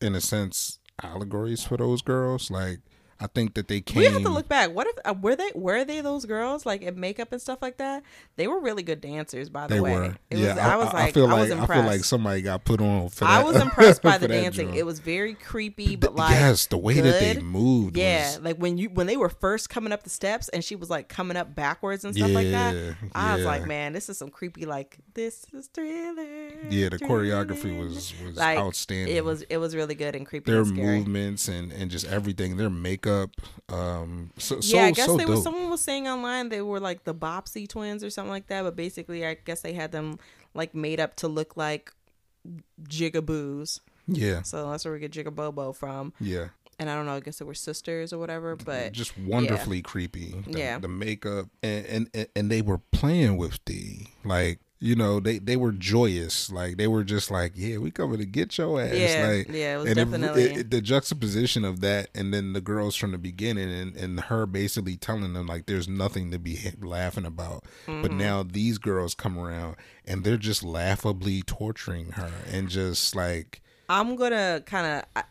in a sense allegories for those girls. Like I think that they came We have to look back. What if uh, were they were they those girls like in makeup and stuff like that? They were really good dancers, by the they way. were. It yeah, was, I, was like, I feel I was like impressed. feel like somebody got put on for that. I was impressed by the dancing. It was very creepy, but like yes, the way that they moved. Yeah, was, like when you when they were first coming up the steps and she was like coming up backwards and stuff like that. Yeah, I was like, man, this is some creepy like this is thriller. yeah, the choreography was was like outstanding. It was it was really good and creepy their and scary. movements and and just everything, their makeup. Um, so so yeah, I guess so they were. Someone was saying online they were like the Bopsy twins or something like that. But basically, I guess they had them like made up to look like jigaboos. Yeah, So that's where we get jigabobo from. yeah. And I don't know. I guess they were sisters or whatever. But just wonderfully creepy. The, Yeah. the makeup and, and and they were playing with the like you know they they were joyous like they were just like yeah we coming to get your ass Yeah, like yeah, it was and definitely- it, the juxtaposition of that and then the girls from the beginning and and her basically telling them like there's nothing to be laughing about but Mm-hmm. now these girls come around and they're just laughably torturing her and just like I'm gonna kind of.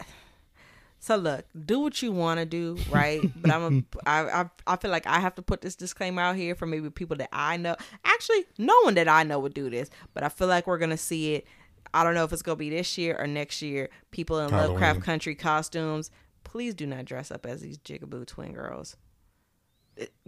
So look, do what you want to do, right? But I'm a, I, I I feel like I have to put this disclaimer out here for maybe people that I know. Actually, no one that I know would do this, but I feel like we're gonna see it. I don't know if it's gonna be this year or next year. People in Halloween. Lovecraft Country costumes, please do not dress up as these Jigaboo twin girls.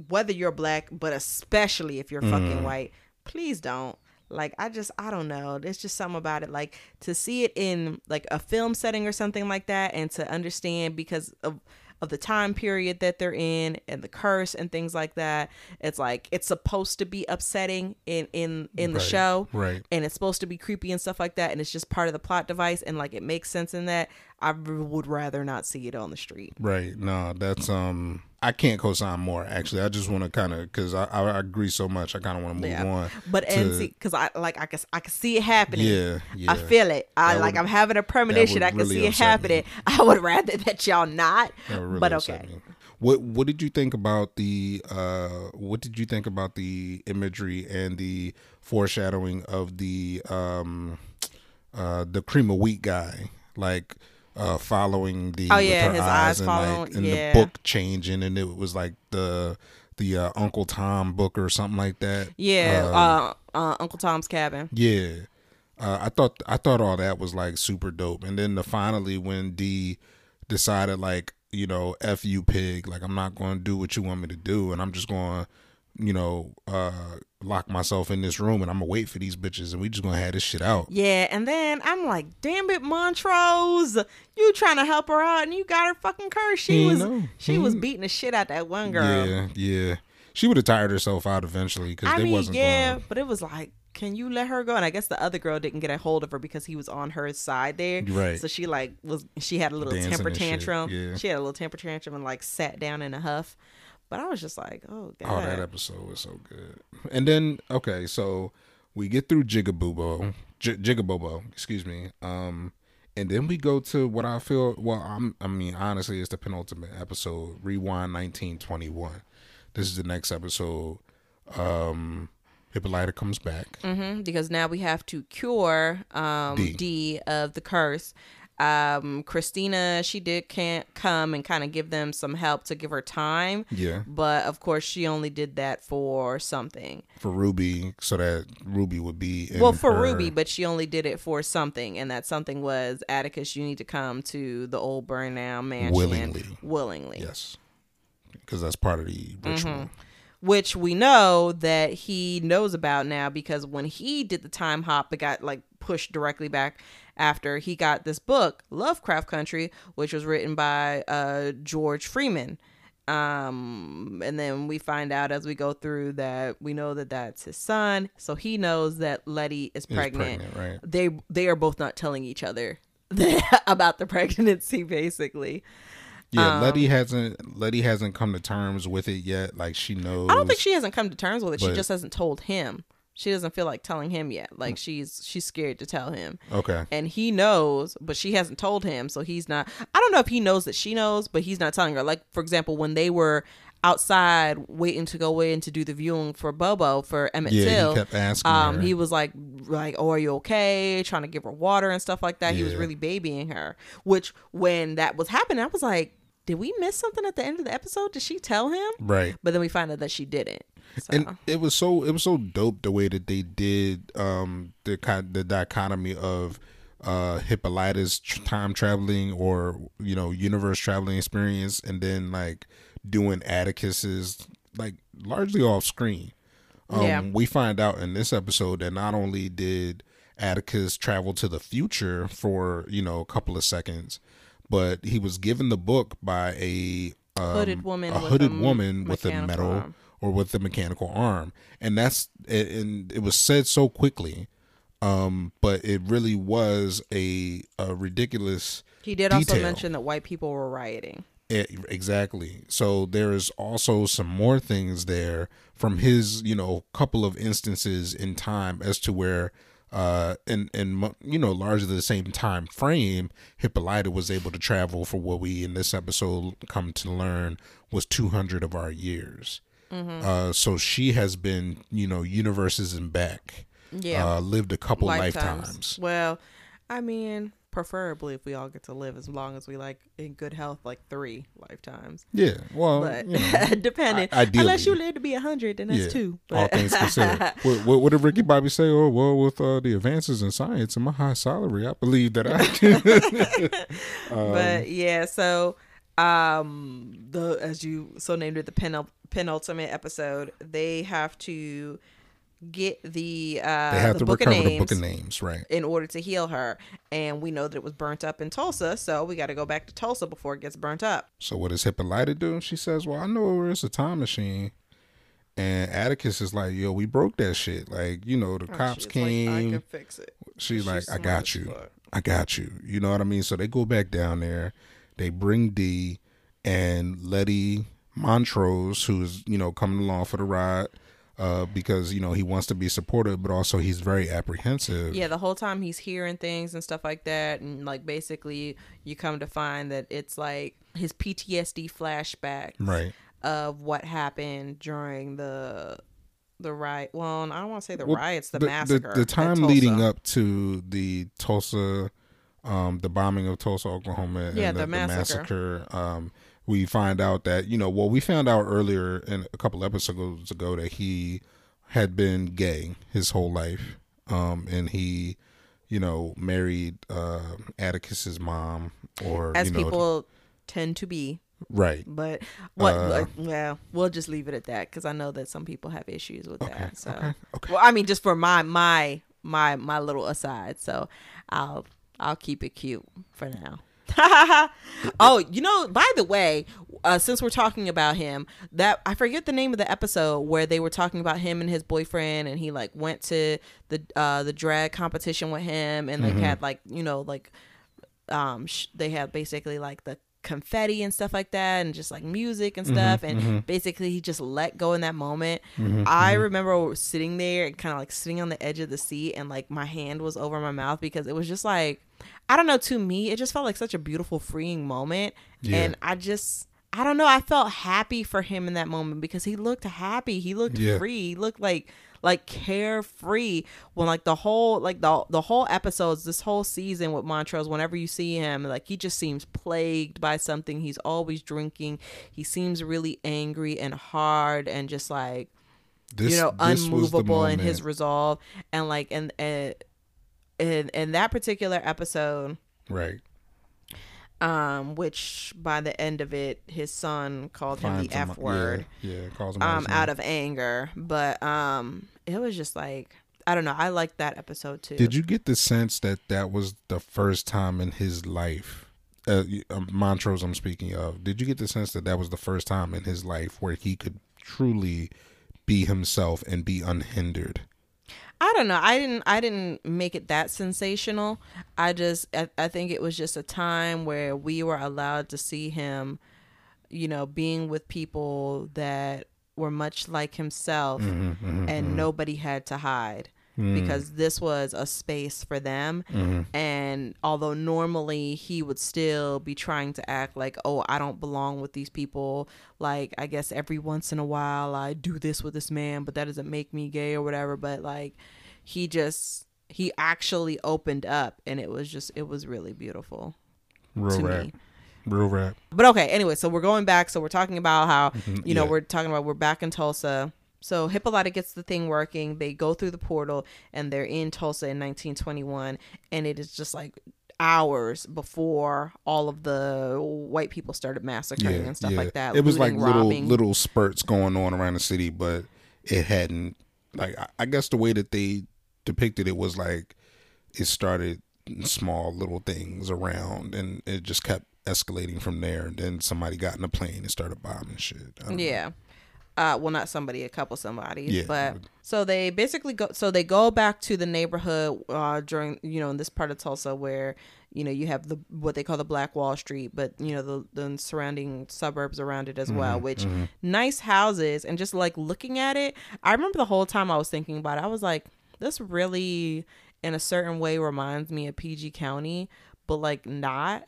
Whether you're black, but especially if you're fucking mm. white, please don't. Like I just I don't know. There's just something about it. Like to see it in like a film setting or something like that, and to understand because of of the time period that they're in and the curse and things like that. It's like it's supposed to be upsetting in in in the Right, show, right. And it's supposed to be creepy and stuff like that, and it's just part of the plot device, and like it makes sense in that. I would rather not see it on the street. Right. No, that's um. I can't co-sign more. Actually, I just want to kind of because I, I agree so much. I kind of want to move Yeah. on. But and to- see, because I like I can I can see it happening. Yeah, yeah. I feel it. I That like would- I'm having a premonition. I can really see it happening. me. I would rather that y'all not. That really but okay. me. What What did you think about the uh What did you think about the imagery and the foreshadowing of the um uh the cream of wheat guy like uh following the Oh, yeah, his eyes eyes and following- like and yeah. the book changing and it was like the the uh, Uncle Tom book or something like that. Yeah, Um, uh, uh, Uncle Tom's cabin. yeah. Uh, I thought I thought all that was like super dope. And then the finally when Dee decided like, you know, F you pig, like I'm not going to do what you want me to do and I'm just going to, you know, uh lock myself in this room and I'm to wait for these bitches and we just to have this shit out. Yeah, and then I'm like, damn it, Montrose, you trying to help her out and you got her fucking cursed. She He was she was hmm. beating the shit out that one girl. Yeah, yeah. She would have tired herself out eventually I they mean, wasn't yeah, but it was like, can you let her go? And I guess the other girl didn't get a hold of her because he was on her side there. Right. So she like was she had a little Dancing temper tantrum. yeah. She had a little temper tantrum and like sat down in a huff. But I was just like, oh god. Oh, that episode was so good. And then okay, so we get through Jigaboobo, J- Jigabobo, excuse me. Um, and then we go to what I feel. Well, I'm. I mean, honestly, it's the penultimate episode. Rewind 1921. This is the next episode. Um, Hippolyta comes back. hmm because now we have to cure um, Dee. Dee. of the curse. Um, Christina, she did can't come and kind of give them some help to give her time, Yeah, but of course she only did that for something. for Ruby, so that Ruby would be. In well, for her- Ruby, but she only did it for something, and that something was Atticus. You need to come to the old burn down mansion Willingly. willingly. Yes, because that's part of the ritual. Mm-hmm. which we know that he knows about now because when he did the time hop, it got like pushed directly back after he got this book, Lovecraft Country, which was written by uh, George Freeman. Um, and then we find out as we go through that we know that that's his son, so he knows that Letty is pregnant. pregnant, right? They they are both not telling each other about the pregnancy, basically. Yeah, Um, Letty hasn't Letty hasn't come to terms with it yet. Like she knows. I don't think she hasn't come to terms with it. She just hasn't told him. She doesn't feel like telling him yet. Like she's she's scared to tell him. Okay. And he knows, but she hasn't told him, so he's not I don't know if he knows that she knows, but he's not telling her. Like for example, when they were outside waiting to go in to do the viewing for Bobo for Emmett Yeah, Till. he kept asking um, her. he was like, like, oh, are you okay? Trying to give her water and stuff like that. He was really babying her. Which, when that was happening, I was like, did we miss something at the end of the episode? Did she tell him? right. But then we find out that she didn't. So. And it was so it was so dope the way that they did um the kind the dichotomy of uh Hippolyta's time traveling or you know universe traveling experience and then like doing Atticus's like largely off screen. Um, Yeah. we find out in this episode that not only did Atticus travel to the future for you know a couple of seconds, but he was given the book by a um, Hooded woman a with hooded a woman with a metal arm. or with a mechanical arm, and that's and it was said so quickly, um, but it really was a, a ridiculous. He did also mention that white people were rioting. Eh, exactly. So there is also some more things there from his, you know, couple of instances in time as to where, uh, in in you know, largely the same time frame, Hippolyta was able to travel for what we in this episode come to learn was two hundred of our years. Uh, so she has been, you know, universes and back. Yeah. Uh, lived a couple lifetimes. Well, I mean, preferably if we all get to live as long as we like in good health, like three lifetimes. Yeah. Well, But you know. depending, I- ideally. unless you live to be a hundred, then that's Yeah, two. all things considered. what, what, what did Ricky Bobby say? Oh, well, with uh, the advances in science and my high salary, I believe that I can. Um, but yeah, so um the as you so named it the penul- penultimate episode, they have to get the uh they have the to book recover of the names book of names, right? in order to heal her. And we know that it was burnt up in Tulsa, so we got to go back to Tulsa before it gets burnt up. So what does Hippolyta do? She says, "Well, I know where it's a time machine, And Atticus is like, yo, we broke that shit. Like, you know, the cops She's like, I came. can fix it. She's like, I got you. fuck. I got you. You know what I mean? So they go back down there. They bring Dee and Letty Montrose, who's, you know, coming along for the ride uh, because, you know, he wants to be supportive, but also he's very apprehensive. Yeah, the whole time he's hearing things and stuff like that, and like basically you come to find that it's like his PTSD flashback Right. of what happened during the the riot. Well, I don't want to say the Well, riots, the, the, massacre. The, at time leading up to the Tulsa, um, the bombing of Tulsa, Oklahoma, and Yeah, the, the the massacre. massacre. Um, we find out that you know, well, we found out earlier in a couple episodes ago that he had been gay his whole life, um, and he, you know, married uh, Atticus's mom, or as you know, people tend to be. right. But what? Uh, like, well, we'll just leave it at that because I know that some people have issues with Okay, that. So, okay, okay. well, I mean, just for my my my my little aside. So, I'll I'll keep it cute for now. oh, you know, by the way, uh, since we're talking about him, that I forget the name of the episode where they were talking about him and his boyfriend, and he like went to the uh the drag competition with him, and like had like you know like um sh- they had basically like the confetti and stuff like that and just like music and stuff. And basically he just let go in that moment. I remember sitting there and kind of like sitting on the edge of the seat and like my hand was over my mouth because it was just like i don't know to me it just felt like such a beautiful freeing moment. Yeah. and i just i don't know i felt happy for him in that moment because he looked happy. He looked Yeah. free. He looked like like carefree. When like the whole like the the whole episodes this whole season with Montrose whenever you see him like he just seems plagued by something. He's always drinking. He seems really angry and hard and just like This, you know this was the unmovable in his resolve. And like and and in in that particular episode right. um which by the end of it his son called him the f word Yeah, yeah calls him um out of anger but um it was just like i don't know i liked that episode too Did you get the sense that that was the first time in his life? Uh, um, Montrose, I'm speaking of. Did you get the sense that that was the first time in his life where he could truly be himself and be unhindered? I don't know. I didn't i didn't make it that sensational. I just I, I think it was just a time where we were allowed to see him you know being with people that were much like himself Mm-hmm, and nobody had to hide Mm. because this was a space for them Mm-hmm. and although normally he would still be trying to act like oh i don't belong with these people like i guess every once in a while i do this with this man but that doesn't make me gay or whatever but like he just he actually opened up and it was just it was really beautiful Real to rap. me Real rap. but okay, anyway, so we're going back. So we're talking about how, you know, yeah. we're talking about we're back in Tulsa. So Hippolyta gets the thing working. They go through the portal and they're in Tulsa in 1921. And it is just like hours before all of the white people started massacring and stuff like that. It was like little robbing. little spurts going on around the city, but it hadn't. Like I- guess the way that they depicted it was like it started small little things around, and it just kept escalating from there. And then somebody got in a plane and started bombing shit. Yeah. know. Uh, well, not somebody, a couple somebody. Yeah. But so they basically go. So they go back to the neighborhood uh, during you know in this part of Tulsa where you know you have the what they call the Black Wall Street, but you know the the surrounding suburbs around it as Mm-hmm, well. Which nice houses and just like looking at it, I remember the whole time I was thinking about it. I was like, this really, in a certain way, reminds me of PG County, but like not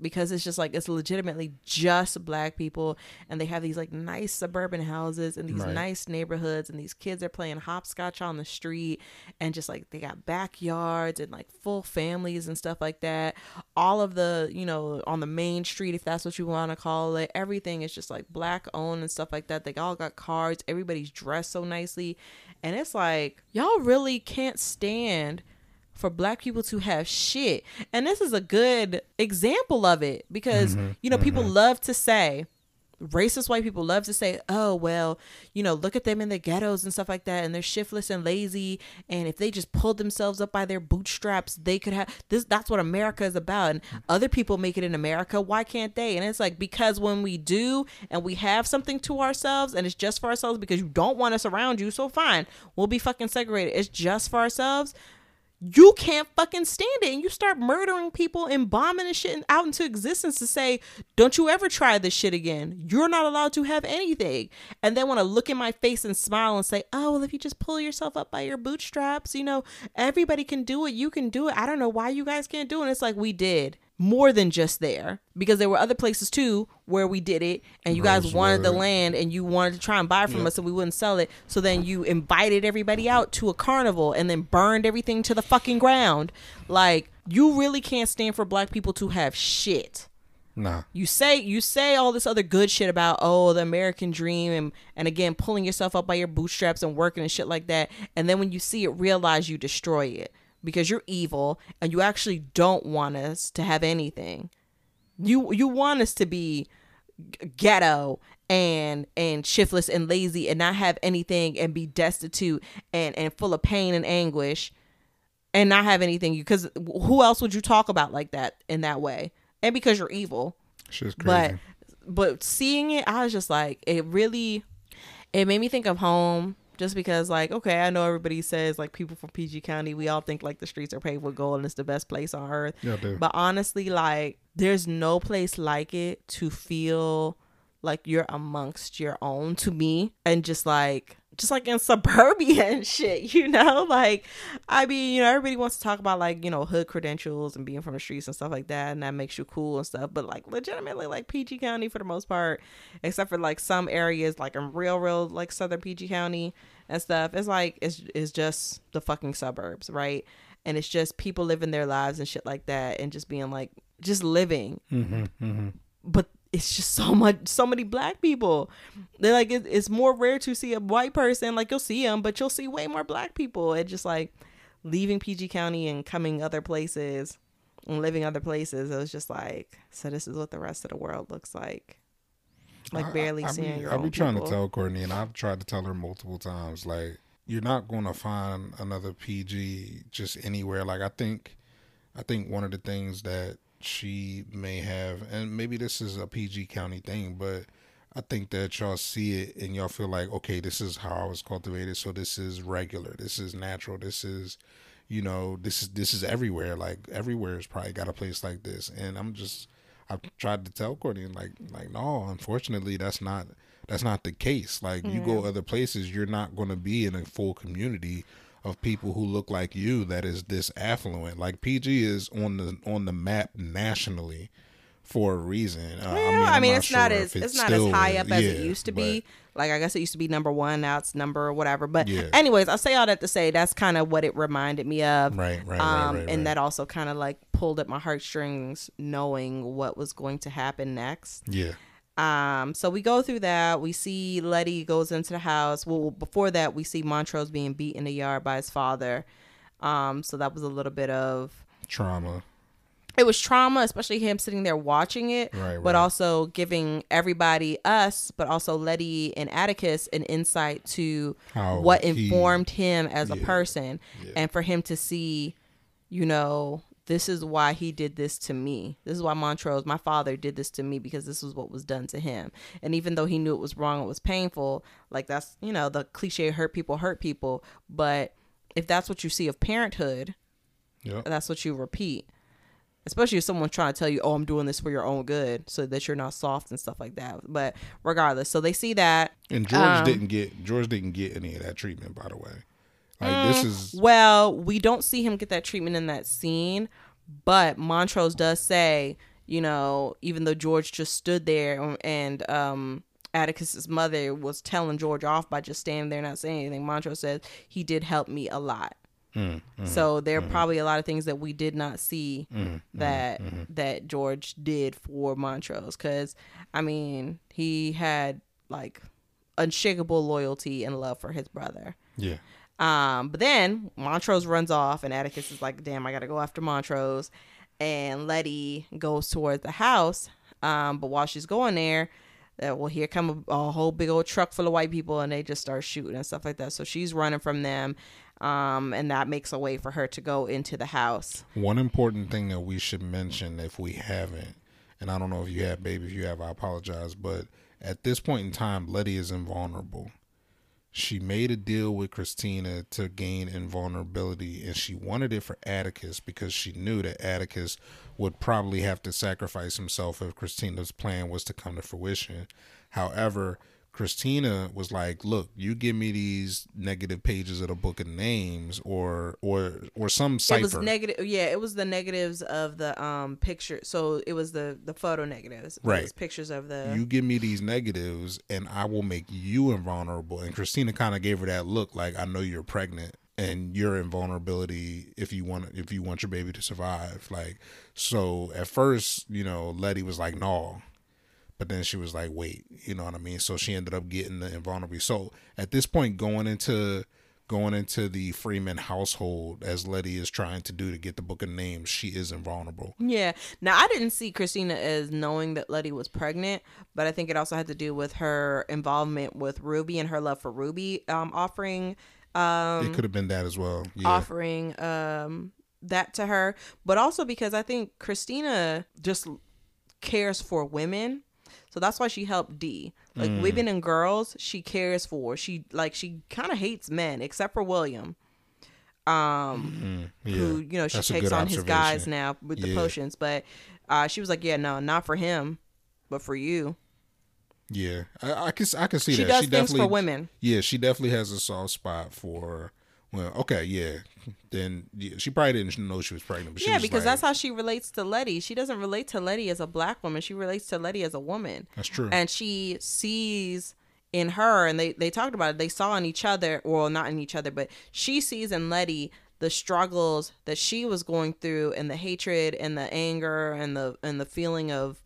because it's just like it's legitimately just black people and they have these like nice suburban houses and these Right. nice neighborhoods and these kids are playing hopscotch on the street and just like they got backyards and like full families and stuff like that. All of the you know on the main street if that's what you want to call it everything is just like black owned and stuff like that. They all got cars everybody's dressed so nicely. And it's like y'all really can't stand for black people to have shit. And this is a good example of it because, mm-hmm. you know, people mm-hmm. love to say racist white people love to say, "Oh, well, you know, look at them in the ghettos and stuff like that, and they're shiftless and lazy, and if they just pulled themselves up by their bootstraps, they could have this. That's what America is about. And other people make it in America. Why can't they? And it's like because when we do, and we have something to ourselves, and it's just for ourselves because you don't want us around you, so fine, we'll be fucking segregated. It's just for ourselves you can't fucking stand it. And you start murdering people and bombing and shit out into existence to say don't you ever try this shit again. You're not allowed to have anything. And they want to look in my face and smile and say oh well if you just pull yourself up by your bootstraps you know everybody can do it. You can do it. I don't know why you guys can't do it. And it's like we did more than just there. Because there were other places too where we did it and you guys wanted the land and you wanted to try and buy from Yep. us and we wouldn't sell it. So then you invited everybody out to a carnival and then burned everything to the fucking ground. Like you really can't stand for black people to have shit. Nah. you say you say all this other good shit about oh the american dream and and again pulling yourself up by your bootstraps and working and shit like that. And then when you see it realize you destroy it because you're evil and you actually don't want us to have anything. You you want us to be g- ghetto and and shiftless and lazy and not have anything and be destitute and and full of pain and anguish and not have anything. Because who else would you talk about like that in that way? And because you're evil. Shit's crazy. but but seeing it i was just like it really it made me think of home just because like okay i know everybody says like people from pg county we all think like the streets are paved with gold and it's the best place on earth. Yeah, but honestly like there's no place like it to feel like you're amongst your own to me and just like just like in suburbia and shit, you know? Like, I mean, you know, everybody wants to talk about like, you know, hood credentials and being from the streets and stuff like that, and that makes you cool and stuff. But like, legitimately, like PG County for the most part, except for like some areas, like in real, real, like southern PG County and stuff, it's like, it's, it's just the fucking suburbs, right? And it's just people living their lives and shit like that, and just being like, just living. Mm-hmm, mm-hmm. But it's just so much so many black people they're like it, it's more rare to see a white person like you'll see them but you'll see way more black people it just like leaving pg county and coming other places and living other places it was just like so this is what the rest of the world looks like like barely I, I seeing be, your I be trying people. to tell Courtney, and I've tried to tell her multiple times, like you're not going to find another PG just anywhere. Like I think, I think one of the things that she may have, and maybe this is a PG County thing, but I think that y'all see it and y'all feel like, okay, this is how I was cultivated, so this is regular, this is natural, this is, you know, this is this is everywhere. Like everywhere has probably got a place like this, and I'm just. I've tried to tell Courtney like like no, unfortunately that's not that's not the case. Like you go other places, you're not going to be in a full community of people who look like you that is this affluent. Like PG is on the on the map nationally for a reason. Uh, Well, I mean, I'm it's not as if it's, not as high up as it used to but- be. Like I guess it used to be number one. Now it's number or whatever. But Yeah. anyways, I say all that to say that's kind of what it reminded me of. Right, right, right, um, right, And right. that also kind of like pulled at my heartstrings, knowing what was going to happen next. Yeah, Um, so we go through that. We see Letty goes into the house. Well, before that, we see Montrose being beat in the yard by his father. Um, so that was a little bit of trauma. it was trauma, especially him sitting there watching it, Right, but right. also giving everybody us, but also Letty and Atticus an insight to How what he- informed him as a person, yeah. and for him to see, you know, this is why he did this to me. This is why Montrose, my father, did this to me because this was what was done to him. And even though he knew it was wrong, it was painful. Like that's you know the cliche, hurt people hurt people. But if that's what you see of parenthood, Yep. that's what you repeat. Especially if someone's trying to tell you, "Oh, I'm doing this for your own good," so that you're not soft and stuff like that. But regardless, so they see that. And George Um, didn't get George didn't get any of that treatment, by the way. Like this mm. is Well, we don't see him get that treatment in that scene, but Montrose does say, you know, even though George just stood there and um Atticus's mother was telling George off by just standing there not saying anything, Montrose says he did help me a lot. mm, mm So there are mm-hmm. probably a lot of things that we did not see mm, mm-hmm, that mm-hmm. that George did for Montrose cuz I mean, he had like unshakable loyalty and love for his brother. yeah. Um, but then Montrose runs off, and Atticus is like, "Damn, I gotta go after Montrose." And Letty goes towards the house. Um, but while she's going there, that well here come a, a whole big old truck full of white people and they just start shooting and stuff like that so she's running from them um, and that makes a way for her to go into the house One important thing that we should mention if we haven't, and I don't know if you have, baby, if you have, I apologize, but at this point in time, Letty is invulnerable. She made a deal with Christina to gain invulnerability, and she wanted it for Atticus because she knew that Atticus would probably have to sacrifice himself if Christina's plan was to come to fruition. However, Christina was like, "Look, you give me these negative pages of the book of names, or or or some cipher." it was negative yeah it was the negatives of the um picture so it was the the photo negatives Right. was pictures of the you give me these negatives and I will make you invulnerable. And Christina kind of gave her that look like I know you're pregnant and your invulnerability if you want if you want your baby to survive. Like so at first, you know, Letty was like, no. But then she was like, wait, you know what I mean? So she ended up getting the invulnerability. So at this point going into going into the Freeman household as Letty is trying to do to get the book of names, she is invulnerable. Yeah. Now I didn't see Christina as knowing that Letty was pregnant, but I think it also had to do with her involvement with Ruby and her love for Ruby, um, offering um, it could have been that as well. Yeah. offering um that to her, but also because I think Christina just cares for women. So that's why she helped Dee. Like Mm. women and girls, she cares for. She like she kind of hates men except for William. Um Yeah. who you know she That's takes on his guys now with the Yeah. potions but uh she was like yeah no not for him but for you Yeah, I, I can I can see she that. does she things for women Yeah, she definitely has a soft spot for. Well, okay, yeah. Then yeah, she probably didn't know she was pregnant. But she yeah because like, that's how she relates to letty she doesn't relate to letty as a black woman she relates to letty as a woman that's true. and she sees in her and they they talked about it they saw in each other well not in each other but she sees in letty the struggles that she was going through and the hatred and the anger and the and the feeling of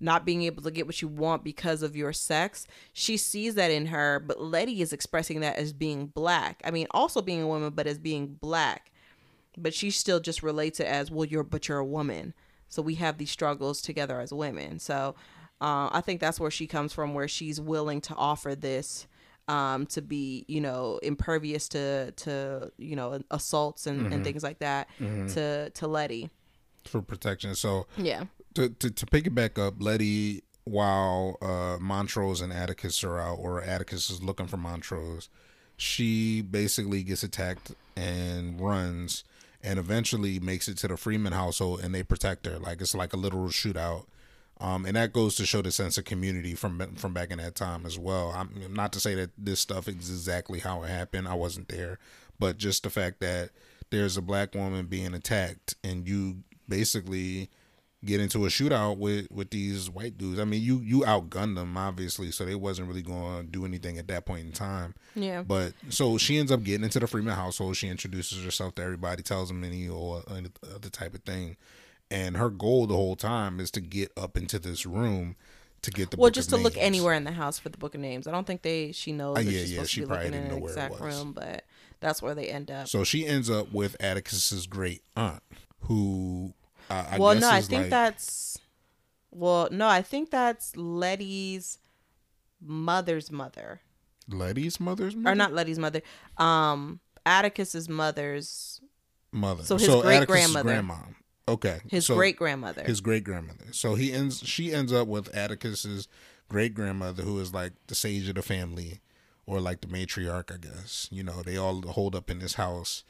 not being able to get what you want because of your sex she sees that in her but letty is expressing that as being black. I mean also being a woman but as being black. But she still just relates it as well you're but you're a woman. So we have these struggles together as women. So uh, i think that's where she comes from where she's willing to offer this um, to be you know impervious to to you know assaults and, and things like that to to letty. For protection. So yeah to, to to pick it back up, Letty, while uh, Montrose and Atticus are out, or Atticus is looking for Montrose, she basically gets attacked and runs, and eventually makes it to the Freeman household, and they protect her. Like it's like a literal shootout. Um, and that goes to show the sense of community from from back in that time as well. I'm not to say that this stuff is exactly how it happened. I wasn't there, but just the fact that there's a black woman being attacked, and you basically get into a shootout with with these white dudes. I mean, you you outgunned them obviously, so they wasn't really going to do anything at that point in time. yeah But so she ends up getting into the Freeman household. She introduces herself to everybody, tells them any or any other type of thing, and her goal the whole time is to get up into this room to get the well just to look anywhere in the house for the book of names i don't think they she knows Uh, yeah, she's yeah, she probably didn't know where it was. room but that's where they end up So she ends up with Atticus's great aunt, who uh, I well no i think like, that's well no i think that's letty's mother's mother Letty's mother's or mother? not letty's mother um atticus's mother's mother. So his Atticus's great-grandmother. grandma. Okay, his so great grandmother his great grandmother. So he ends. She ends up with Atticus's great grandmother, who is like the sage of the family, or like the matriarch, I guess. You know, they all hold up in this house,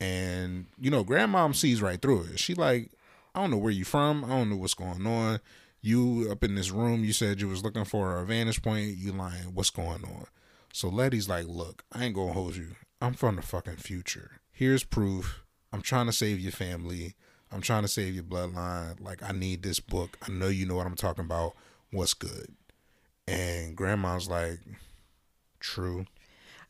and you know, grandmom sees right through it. She like, I don't know where you from. I don't know what's going on. You up in this room. You said you was looking for a vantage point. You lying. What's going on? So Letty's like, look, I ain't gonna hold you. I'm from the fucking future. Here's proof. I'm trying to save your family. I'm trying to save your bloodline. Like, I need this book. I know you know what I'm talking about. What's good? And grandma's like, true.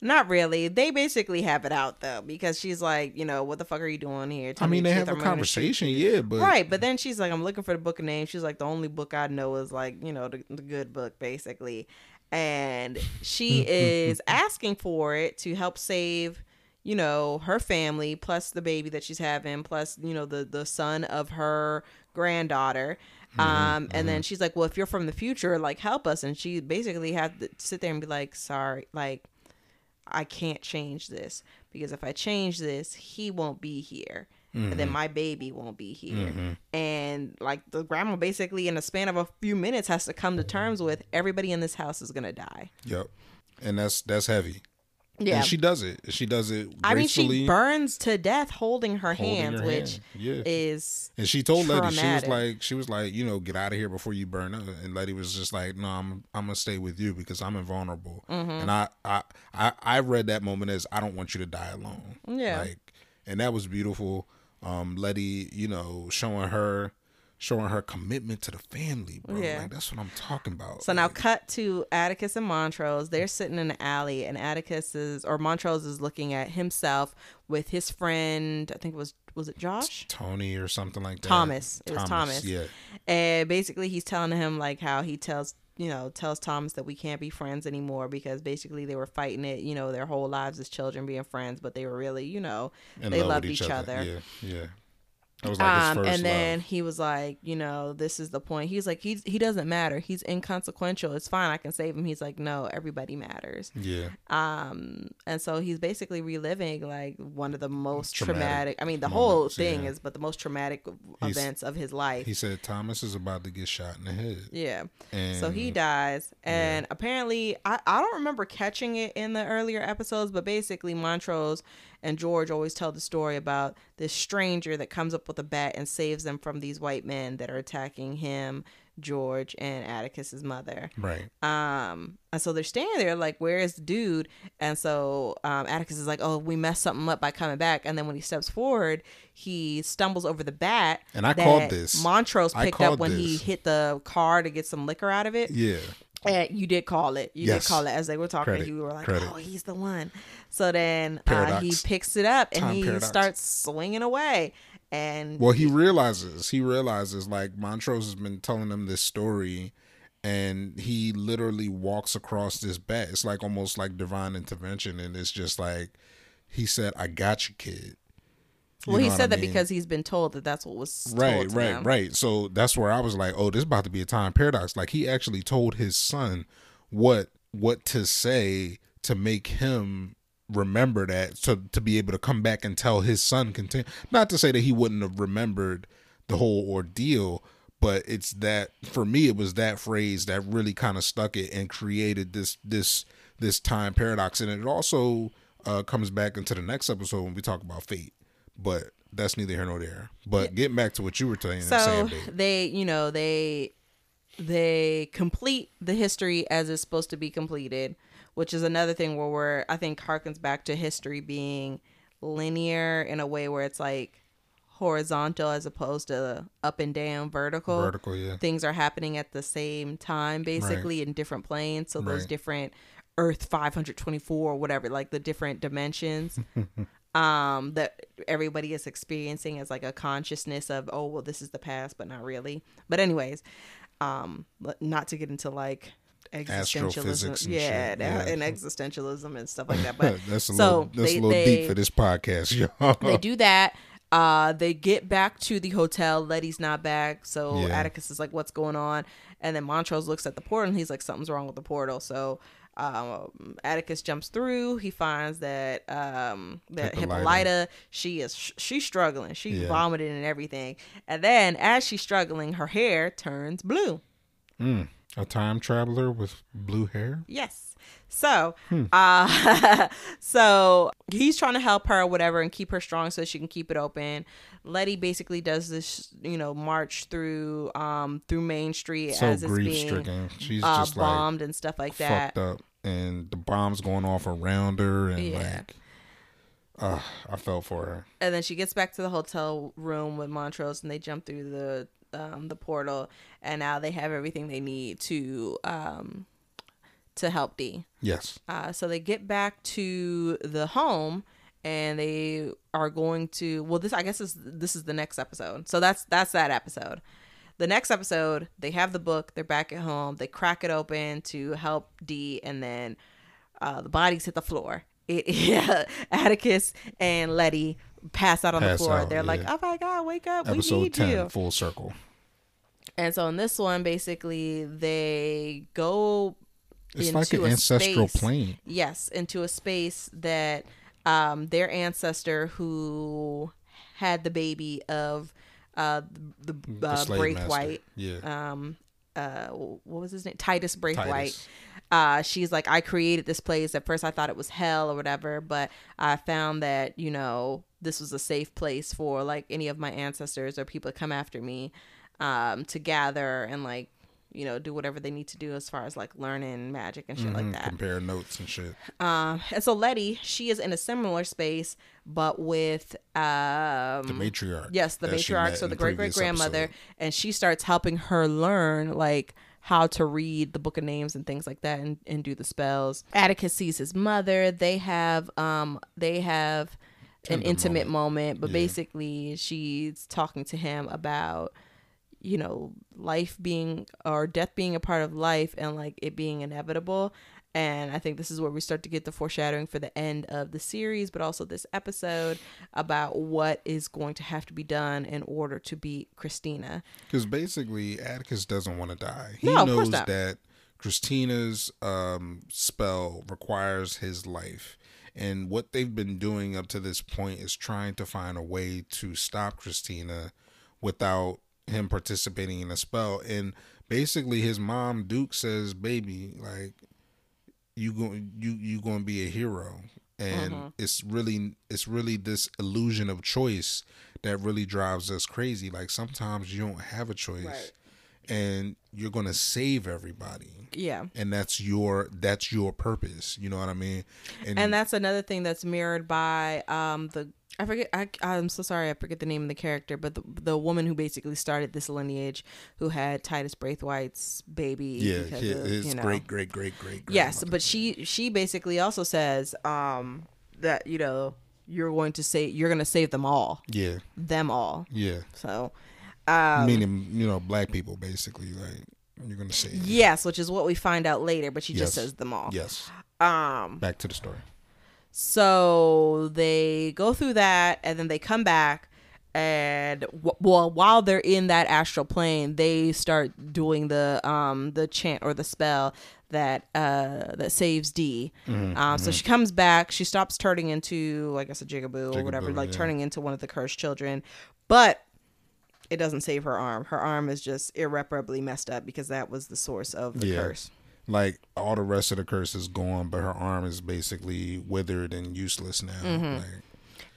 Not really. They basically have it out though, because she's like, you know, what the fuck are you doing here? I Tell me mean, the they have a conversation, yeah, but right, but then she's like, I'm looking for the book of names. She's like, the only book I know is like, you know, the, the good book, basically. And she is asking for it to help save, you know, her family, plus the baby that she's having, plus, you know, the the son of her granddaughter. Mm-hmm, Um, and then she's like, "Well, if you're from the future, like help us." And she basically had to sit there and be like, "Sorry, like I can't change this because if I change this, he won't be here." And then mm-hmm. my baby won't be here. Mm-hmm. And like the grandma basically in a span of a few minutes has to come to terms with everybody in this house is gonna die. Yep. And that's that's heavy. Yeah. And she does it. She does it I mean, she burns to death holding her holding hands, her which hand. Yeah. is And she told Letty, she was like, she was like, you know, get out of here before you burn up. And Letty was just like, no, I'm, I'm gonna stay with you because I'm invulnerable. Mm-hmm. And I, I, I, I read that moment as I don't want you to die alone. Yeah. Like, and that was beautiful. Um, Letty, you know, showing her, showing her commitment to the family, bro. Yeah. Like that's what I'm talking about. So now cut to Atticus and Montrose. They're sitting in the alley, and Atticus is or Montrose is looking at himself with his friend. I think it was was it Josh? Tony or something like that. Thomas. It was Thomas. Yeah. And basically, he's telling him like how he tells you know tells Thomas that we can't be friends anymore because basically they were fighting it you know their whole lives as children being friends, but they were really you know In they love loved with each other. Yeah. Yeah. That was like Um, and then love. he was like, you know, this is the point. He's like, he's he doesn't matter. He's inconsequential. It's fine. I can save him. He's like, no, everybody matters. Yeah. Um, and so he's basically reliving like one of the most Traumatic traumatic. I mean, the whole thing yeah. is, but the most traumatic He's- events of his life. He said Thomas is about to get shot in the head. yeah. And So he dies, and apparently, I, I don't remember catching it in the earlier episodes, but basically, Montrose and George always tell the story about this stranger that comes up with a bat and saves them from these white men that are attacking him, George, and Atticus's mother. Right. Um, and so they're standing there like, where is the dude? And so um, Atticus is like, oh, we messed something up by coming back. And then when he steps forward, he stumbles over the bat. And I that called this. Montrose picked up when he hit the car to get some liquor out of it. Yeah. And you did call it. You Yes. did call it as they were talking. Credit. You were like, Credit. "Oh, he's the one." So then uh, he picks it up and Time he paradox. starts swinging away. And Well, he realizes, he realizes like Montrose has been telling him this story and he literally walks across this bat. It's like almost like divine intervention. And it's just like, he said, I got you, kid. You well, he said that mean? because he's been told that that's what was told Right, right, them. right. So that's where I was like, oh, this is about to be a time paradox. Like he actually told his son what what to say to make him remember that to to be able to come back and tell his son continue not to say that he wouldn't have remembered the whole ordeal but it's that for me it was that phrase that really kind of stuck it and created this this this time paradox and it also uh comes back into the next episode when we talk about fate but that's neither here nor there. But getting back to what you were saying So they, you know, they they complete the history as it's supposed to be completed, which is another thing where we're I think harkens back to history being linear in a way where it's like horizontal as opposed to up and down vertical. vertical yeah. Things are happening at the same time basically in different planes. So those different Earth 524 or whatever, like the different dimensions um that everybody is experiencing as like a consciousness of oh well this is the past but not really. But anyways um not to get into like existentialism. And yeah, and- yeah. and existentialism and stuff like that. But that's a so little that's they- a little they- deep for this podcast y'all. They do that. Uh they get back to the hotel. Letty's not back. So Yeah. atticus is like what's going on? And then montrose looks at the portal and he's like something's wrong with the portal. So um, Atticus jumps through. He finds that um, that Hippolyta. Hippolyta, she is she's struggling. She's Yeah. vomiting and everything. And then as she's struggling, her hair turns blue. Mm, a time traveler with blue hair Yes. So, uh, so he's trying to help her, or whatever, and keep her strong so she can keep it open. Letty basically does this, you know, march through, um, through Main Street so as it's being stricken she's uh, just like bombed and stuff like that. up and the bombs going off around her and Yeah. like uh, I felt for her. and then she gets back to the hotel room with Montrose, and they jump through the um, the portal, and now they have everything they need to um, to help Dee. Yes. Uh, so they get back to the home, and they are going to. Well, this I guess is this is the next episode. So that's that's that episode. The next episode, they have the book. They're back at home. They crack it open to help Dee, and then uh, the bodies hit the floor. It, yeah, Atticus and Letty pass out on Pass the floor. out, They're like, yeah. "Oh my god, wake up! we need 10, you." full circle. And so in this one, basically, they go It's like an ancestral space- plane. Yes, into a space that um, their ancestor who had the baby of uh, the, The uh, Braithwhite. master. Yeah. Um, uh, what was his name? Titus Braithwhite. Titus. Uh, she's like, I created this place. At first, I thought it was hell or whatever, but I found that you know this was a safe place for like any of my ancestors or people to come after me um, to gather and like you know do whatever they need to do as far as like learning magic and shit like Mhm, that. Compare notes and shit. Um, and so Letty, she is in a similar space, but with um, The matriarch. Yes, the matriarch, so the great great grandmother, and she starts helping her learn like how to read the book of names and things like that and, and do the spells. Atticus sees his mother. They have um they have an Tender intimate moment, but Yeah. basically she's talking to him about you know life being or death being a part of life and like it being inevitable and i think this is where we start to get the foreshadowing for the end of the series but also this episode about what is going to have to be done in order to beat christina Because basically, Atticus doesn't want to die. He No, knows that Christina's um, spell requires his life. And what they've been doing up to this point is trying to find a way to stop Christina without him participating in a spell. And basically, his mom, Duke, says, Baby, like, you going you you going to be a hero and Mm-hmm. it's really it's really this illusion of choice that really drives us crazy like sometimes you don't have a choice Right. And you're going to save everybody yeah and that's your that's your purpose you know what i mean and that's another thing that's mirrored by um the I forget. I, I'm so sorry. I forget the name of the character, but the the woman who basically started this lineage, who had Titus Braithwhite's baby. yeah because his, of, his you know, great great great great Yes, but she she basically also says um that you know you're going to say you're going to save them all, yeah them all. yeah So, um, meaning you know black people basically like you're going to say yes, which is what we find out later, but she just says them all. yes Um, back to the story so they go through that, and then they come back. And w- well, while they're in that astral plane, they start doing the um the chant or the spell that uh that saves Dee. Mm-hmm, um, so she comes back. She stops turning into I guess a jigaboo, or whatever, like yeah. turning into one of the cursed children. But it doesn't save her arm. Her arm is just irreparably messed up because that was the source of the Yeah. curse. like all the rest of the curse is gone, but her arm is basically withered and useless now. Mm-hmm. Like,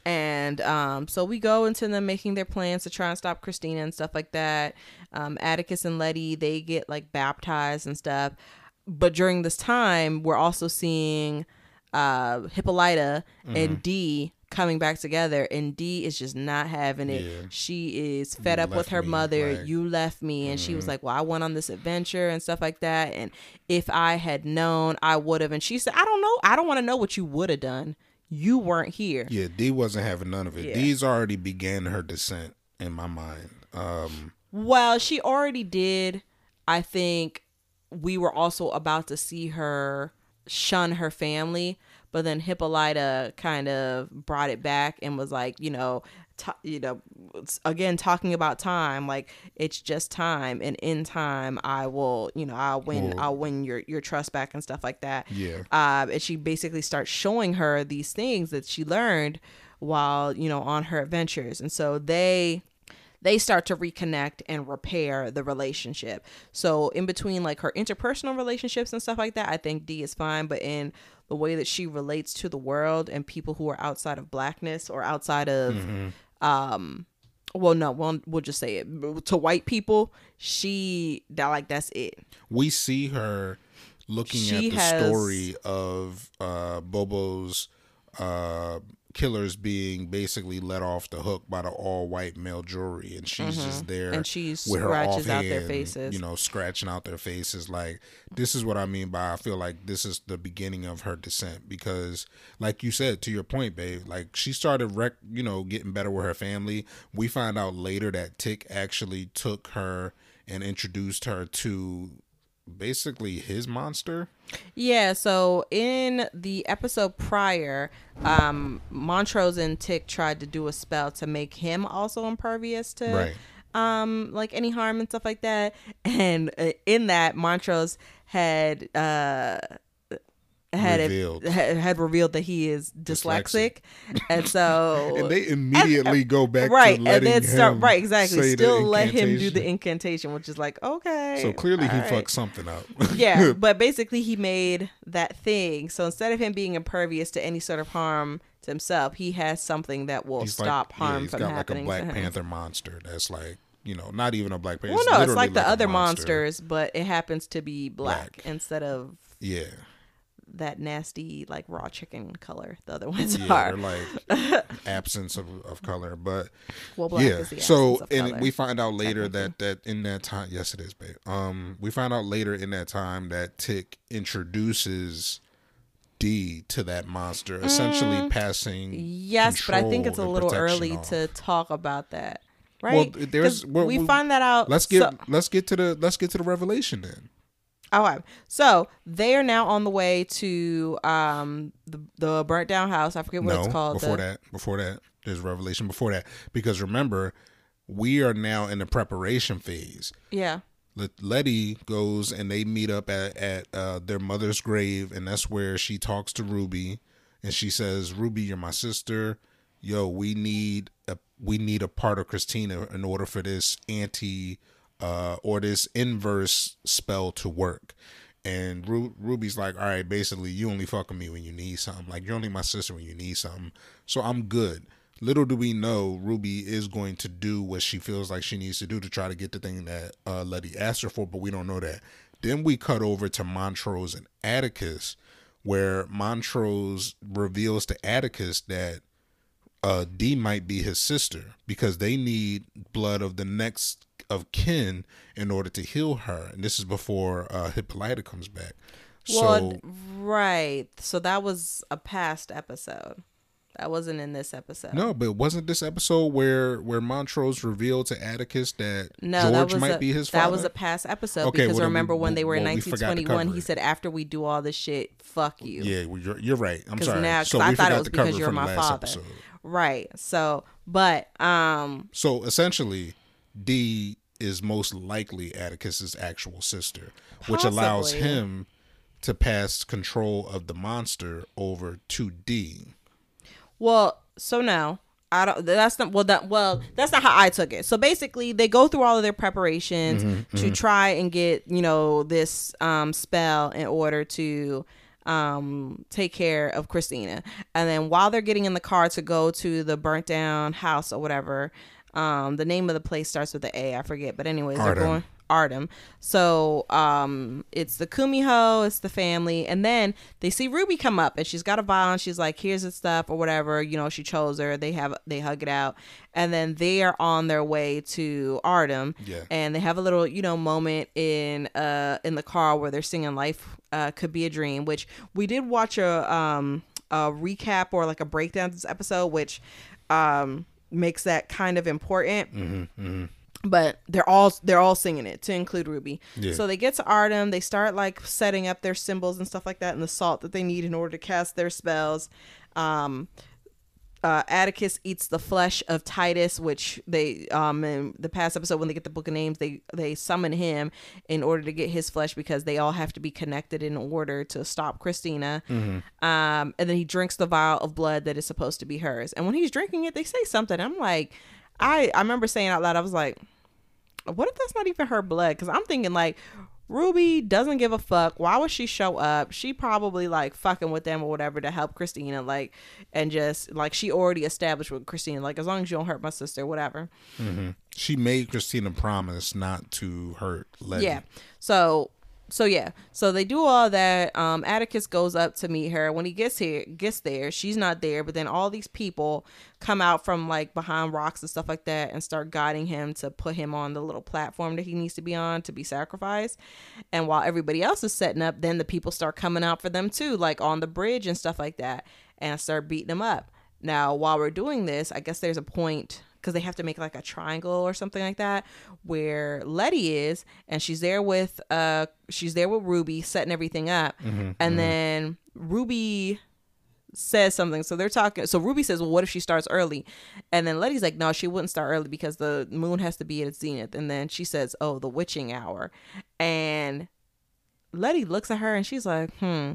And um, so we go into them making their plans to try and stop Christina and stuff like that. Um, Atticus and Letty, they get like baptized and stuff. But during this time, we're also seeing uh, Hippolyta Mm-hmm. and Dee coming back together. And Dee is just not having it. Yeah. She is fed You up with her me, mother. mm-hmm. you left me. And she was like, Well, I went on this adventure and stuff like that. And if I had known, I would have. And she said, I don't know. I don't want to know what you would have done. You weren't here. yeah, Dee wasn't having none of it. Yeah. Dee's already began her descent in my mind. Um, Well, she already did. I think we were also about to see her shun her family, but then Hippolyta kind of brought it back and was like, you know, t- you know, again talking about time, like it's just time, and in time, I will, you know, I'll win, Well- I'll win your your trust back and stuff like that. Yeah. Um, and she basically starts showing her these things that she learned while you know on her adventures, and so they they start to reconnect and repair the relationship. So in between like her interpersonal relationships and stuff like that, I think Dee is fine, but in the way that she relates to the world and people who are outside of blackness or outside of um well no, we'll, we'll just say it to white people, she that like that's it. we see her looking She at the has- story of uh, Bobo's uh, killers being basically let off the hook by the all white male jury, and she's just there Mm-hmm. And she her scratches out their faces. you know, scratching out their faces. Like this is what I mean by I feel like this is the beginning of her descent because, like you said, to your point, babe, like she started rec, you know, getting better with her family. We find out later that Tick actually took her and introduced her to basically his monster. Yeah, so in the episode prior, um, Montrose and Tick tried to do a spell to make him also impervious to Right. um like any harm and stuff like that. And uh, in that, Montrose had uh had Revealed. It, had, revealed that he is dyslexic, Dyslexic. and so And they immediately go back right, to and then start right exactly. Still let him do the incantation. which is like okay. So clearly he right. fucked something up. yeah, but basically he made that thing. So instead of him being impervious to any sort of harm to himself, he has something that will He's stop like, yeah, harm he's from got like a Black. Panther monster that's like, you know, not even a Black Panther. Well, no, it's literally like the other monster. monsters, but it happens to be black, Black. instead of Yeah. That nasty like raw chicken color. The other ones Yeah, are. like absence of, of color, but Well, black yeah. is the So and color. we find out later that that in that time, yes, it is, babe. Um, we find out later in that time that Tick introduces Dee to that monster, essentially passing. Mm. Yes, but I think it's a little early off. to talk about that. Well, Right? there's- 'Cause we we- find that out. Let's get so- let's get to the let's get to the revelation then. Okay, so they are now on the way to um the the burnt down house. I forget what no, it's called. before the, that, before that, there's revelation before that because remember, we are now in the preparation phase. Yeah, Letty goes and they meet up at at uh, their mother's grave, and that's where she talks to Ruby, and she says, "Ruby, you're my sister. Yo, we need a we need a part of Christina in order for this anti uh, or this inverse spell to work." And Ru- Ruby's like, "All right, basically, you only fucking me when you need something. Like you're only my sister when you need something. So I'm good." Little do we know, Ruby is going to do what she feels like she needs to do to try to get the thing that uh, Letty asked her for, but we don't know that. Then we cut over to Montrose and Atticus, where Montrose reveals to Atticus that uh, Dee might be his sister because they need blood of the next of kin in order to heal her, and this is before uh, Hippolyta comes back. well, so right. So that was a past episode. That wasn't in this episode. no, but wasn't this episode where where Montrose revealed to Atticus that No, George that was might a, be his father? That was a past episode Okay, because well, then we- remember when they were in well, we to 1921, cover he said, "After we do all this shit, fuck you." Yeah, well, you're you're right. I'm sorry. now- so I thought it was because you're my father. episode. Right. So, but um, So essentially, Dee is most likely Atticus's actual sister, which allows him to pass control of the monster over to Dee. Well, so now I don't. That's not well. That well, that's not how I took it. So basically, they go through all of their preparations Mm-hmm, to try and get you know this um, spell in order to um take care of Christina. And then while they're getting in the car to go to the burnt down house or whatever, um, the name of the place starts with the A. I forget, but anyways, Ardham. they're going. Ardham. So um it's the Kumiho, it's the family, and then they see Ruby come up and she's got a vial and she's like, here's the stuff or whatever, you know, she chose her. They have they hug it out. And then they are on their way to Ardham. Yeah. And they have a little, you know, moment in uh in the car where they're singing Life uh Could Be a Dream, which we did watch a um a recap or like a breakdown of this episode, which um makes that kind of important Mm-hmm, but they're all they're all singing it to include Ruby. Yeah. So they get to Ardham, they start like setting up their symbols and stuff like that, and the salt that they need in order to cast their spells. Um, uh, Atticus eats the flesh of Titus, which they um in the past episode when they get the book of names, they they summon him in order to get his flesh because they all have to be connected in order to stop Christina. Um, and then he drinks the vial of blood that is supposed to be hers. And when he's drinking it, they say something. I'm like, I I remember saying out loud, I was like, what if that's not even her blood? Because I'm thinking like Ruby doesn't give a fuck. Why would she show up? She probably like fucking with them or whatever to help Christina, like, and just like she already established with Christina, like as long as you don't hurt my sister, whatever. Mm-hmm. She made Christina promise not to hurt Letty. Yeah. So so yeah. So they do all that. Um Atticus goes up to meet her. When he gets here gets there, she's not there, but then all these people come out from like behind rocks and stuff like that and start guiding him to put him on the little platform that he needs to be on to be sacrificed. And while everybody else is setting up, then the people start coming out for them too, like on the bridge and stuff like that, and start beating them up. Now, while we're doing this, I guess there's a point because they have to make like a triangle or something like that where Letty is and she's there with uh she's there with Ruby setting everything up. And then Ruby says something. So they're talking so Ruby says well what if she starts early? And then Letty's like no she wouldn't start early because the moon has to be at its zenith. And then she says oh the witching hour. And Letty looks at her and she's like, hmm.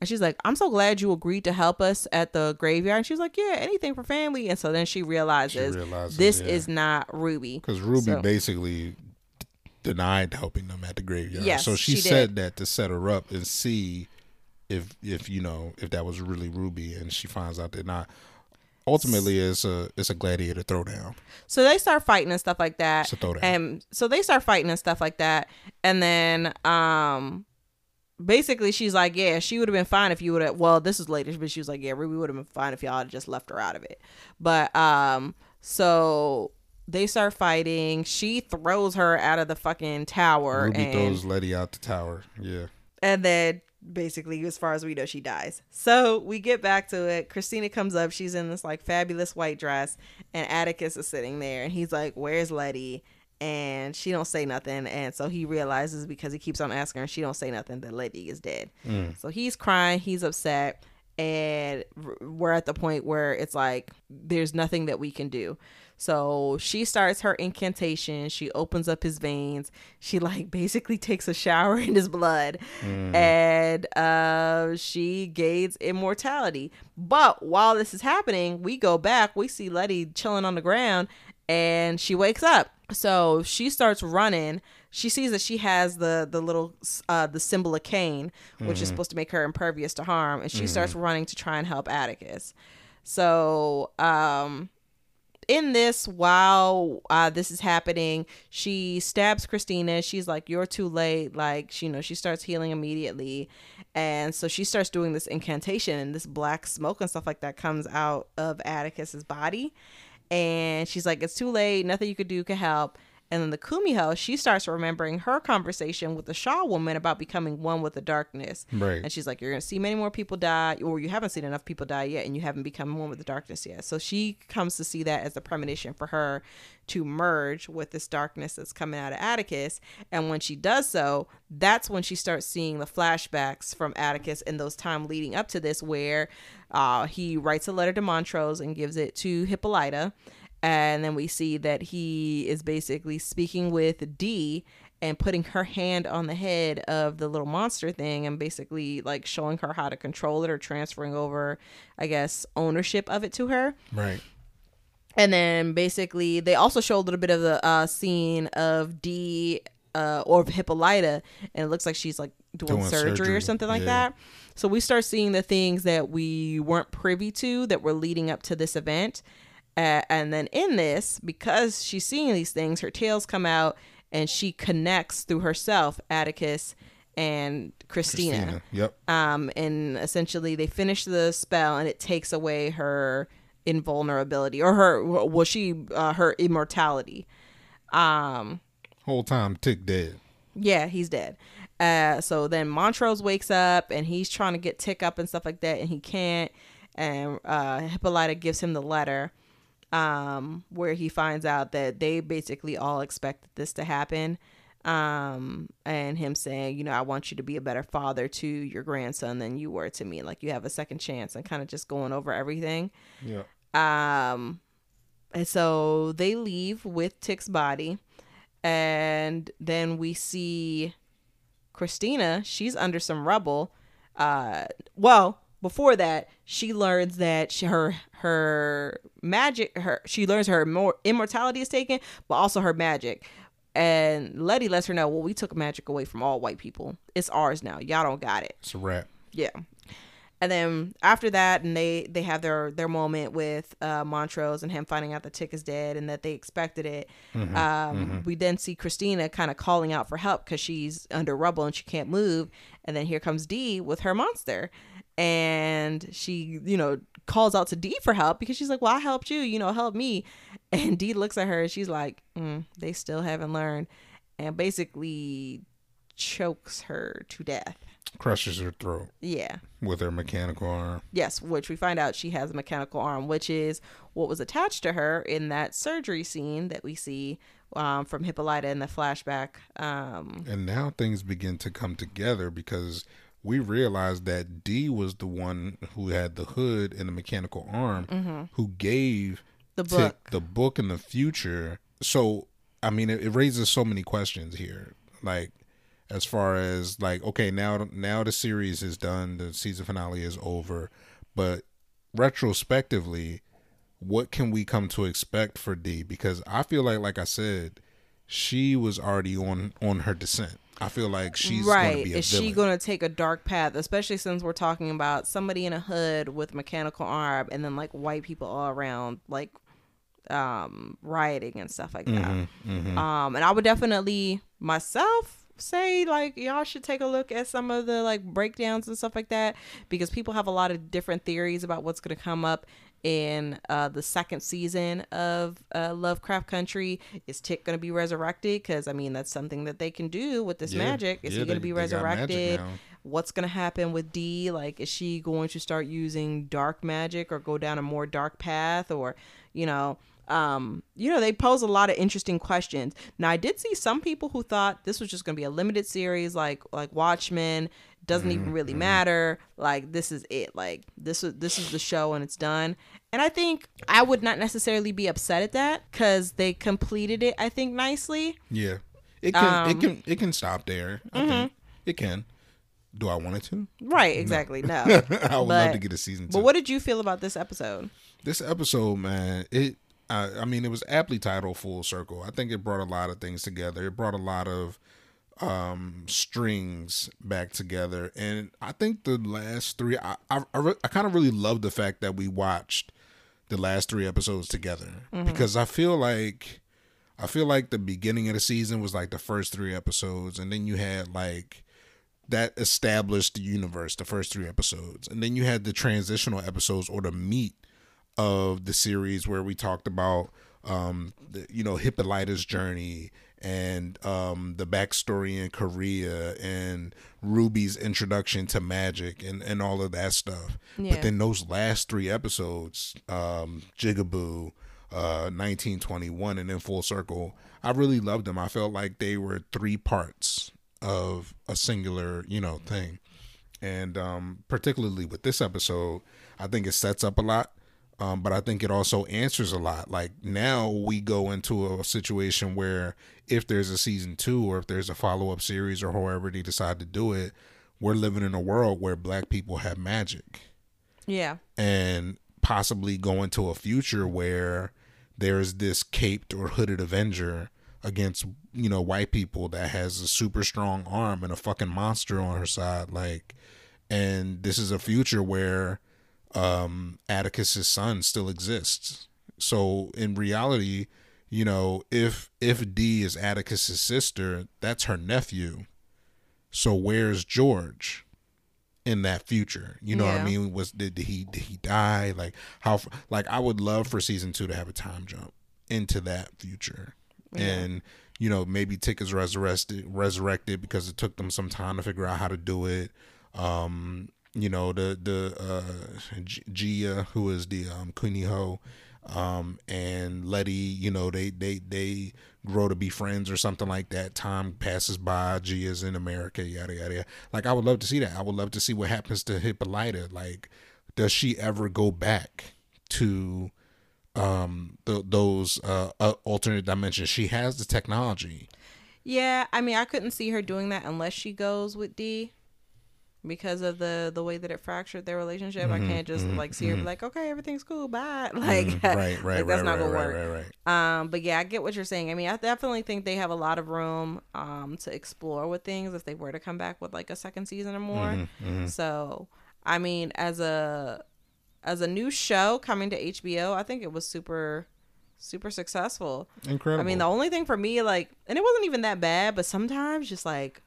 And she's like, I'm so glad you agreed to help us at the graveyard. And she's like, yeah, anything for family. And so then she realizes, realizes, this yeah. is not Ruby. Because Ruby So- basically d- denied helping them at the graveyard. Yes, so she, she said that to set her up and see if if you know if that was really Ruby, and she finds out they're not. Ultimately, it's a it's a gladiator throwdown. So they start fighting and stuff like that. It's a throwdown. And so they start fighting and stuff like that. And then um basically she's like, Yeah, she would have been fine if you would have well, this is later, but she was like, Yeah, Ruby would have been fine if y'all had just left her out of it. But um so they start fighting. She throws her out of the fucking tower Ruby and throws Letty out the tower. Yeah, and then basically as far as we know she dies. So we get back to it. Christina comes up. She's in this like fabulous white dress. And atticus is sitting there. And he's like where's letty and she don't say nothing. And so he realizes because he keeps on asking her she don't say nothing that letty is dead. So he's crying he's upset and we're at the point where it's like there's nothing that we can do. So she starts her incantation she opens up his veins she like basically takes a shower in his blood and uh she gains immortality. But while this is happening we go back we see letty chilling on the ground and she wakes up. So she starts running. She sees that she has the the little uh the symbol of cain which is supposed to make her impervious to harm and she starts running to try and help atticus. So um in this while uh, this is happening she stabs christina. She's like you're too late. Like she, you know she starts healing immediately. And so she starts doing this incantation and this black smoke and stuff like that comes out of atticus's body and she's like it's too late. Nothing you could do could help and then the kumiho she starts remembering her conversation with the shaw woman about becoming one with the darkness. Right. and she's like you're gonna see many more people die or you haven't seen enough people die yet and you haven't become one with the darkness yet. So she comes to see that as a premonition for her to merge with this darkness that's coming out of atticus. And when she does so that's when she starts seeing the flashbacks from atticus in those time leading up to this where uh, he writes a letter to montrose and gives it to hippolyta and then we see that he is basically speaking with Dee and putting her hand on the head of the little monster thing and basically like showing her how to control it or transferring over, I guess, ownership of it to her. right. And then basically they also show a little bit of the uh, scene of Dee uh, or of Hippolyta, and it looks like she's like doing, Doing surgery, or something like yeah. that. So we start seeing the things that we weren't privy to that were leading up to this event. Uh, and then in this, because she's seeing these things, her tails come out and she connects through herself, Atticus and Christina. Christina. Yep. Um, and essentially they finish the spell and it takes away her invulnerability or her, well, she, uh, her immortality. Um, Whole time, Tick dead. yeah, he's dead. Uh, so then Montrose wakes up and he's trying to get Tick up and stuff like that, and he can't. And uh, Hippolyta gives him the letter, um, where he finds out that they basically all expected this to happen. Um, and him saying, you know, I want you to be a better father to your grandson than you were to me. Like you have a second chance, and kind of just going over everything. Yeah. Um, and so they leave with Tick's body, and then we see Christina. She's under some rubble. Uh, well, before that, she learns that she, her her magic her she learns her more immortality is taken, but also her magic. And Letty lets her know, well, we took magic away from all white people. It's ours now. Y'all don't got it. It's a wrap. Yeah. And then after that, and they they have their their moment with uh, Montrose and him finding out that Tick is dead and that they expected it. um, We then see Christina kind of calling out for help because she's under rubble and she can't move. And then here comes Dee with her monster, and she you know calls out to Dee for help because she's like, "Well, I helped you, you know, help me." And Dee looks at her and she's like, mm, "They still haven't learned," and basically chokes her to death. Crushes her throat Yeah. with her mechanical arm. Yes, which we find out she has a mechanical arm, which is what was attached to her in that surgery scene that we see um, from Hippolyta in the flashback. Um, And now things begin to come together because we realized that Dee was the one who had the hood and the mechanical arm mm-hmm. who gave The book. the book in the future. So, I mean, it, it raises so many questions here. Like, as far as like, okay, now now the series is done, the season finale is over, but retrospectively, what can we come to expect for Dee? Because I feel like, like I said, she was already on on her descent. I feel like she's going right. to be a Is she going to take a dark path, especially since we're talking about somebody in a hood with mechanical arm and then like white people all around, like um rioting and stuff like that. Mm-hmm, Um, and I would definitely myself say like y'all should take a look at some of the like breakdowns and stuff like that because people have a lot of different theories about what's going to come up in uh the second season of uh Lovecraft Country. Is Tick going to be resurrected? Cuz I mean that's something that they can do with this Yeah. magic. Is Yeah, he going to be they got magic resurrected? what's going to happen with Dee like is she going to start using dark magic or go down a more dark path or you know um you know they pose a lot of interesting questions. Now i did see some people who thought this was just going to be a limited series like like watchmen doesn't even really matter like this is it like this is this is the show and it's done and i think i would not necessarily be upset at that because they completed it i think nicely Yeah, it can Um, it can it can stop there. I mm-hmm. think it can. Do I want it to? right exactly no, I would love to get a season two. but what did you feel about this episode this episode, man, it. I, I mean, it was aptly titled "Full Circle." I think it brought a lot of things together. It brought a lot of um strings back together, and I think the last three. I I, I, re- I kind of really love the fact that we watched the last three episodes together. Because I feel like I feel like the beginning of the season was like the first three episodes, and then you had like that established the universe, the first three episodes, and then you had the transitional episodes or the meat of the series where we talked about um the, you know Hippolyta's journey and um the backstory in Korea and Ruby's introduction to magic and and all of that stuff. Yeah. But then those last three episodes, um Jigaboo, uh 1921 and then Full Circle, I really loved them. I felt like they were three parts of a singular, you know, thing and um, particularly with this episode, I think it sets up a lot, um, but I think it also answers a lot. Like now we go into a situation where if there's a season two or if there's a follow up series or however they decide to do it, we're living in a world where black people have magic yeah and possibly go into a future where there's this caped or hooded avenger against you know white people that has a super strong arm and a fucking monster on her side like and this is a future where um atticus's son still exists so in reality you know if if d is atticus's sister that's her nephew so where's george in that future. You know what I mean? Was did, did he did he die? Like how? Like I would love for season two to have a time jump into that future, and you know maybe Tick is resurrected resurrected because it took them some time to figure out how to do it. Um, you know the the uh, Ji-ah who is the um, Kumiho, um, and Letty. You know they they they grow to be friends or something like that. Time passes by. Ji-ah's in America. Yada yada. yada. Like I would love to see that. I would love to see what happens to Hippolyta. Like, does she ever go back to um th- those uh, uh alternate dimensions? She has the technology. Yeah, I mean, I couldn't see her doing that unless she goes with Dee because of the the way that it fractured their relationship. I can't just like see her be like, okay, everything's cool, bye. Like, Mm-hmm, right, right, like, right, that's not gonna right, work. right, right. Um, but yeah, I get what you're saying. I mean, I definitely think they have a lot of room um to explore with things if they were to come back with like a second season or more. Mm-hmm, So, I mean, as a as a new show coming to HBO, I think it was super super successful. Incredible. I mean, the only thing for me, like, and it wasn't even that bad, but sometimes just like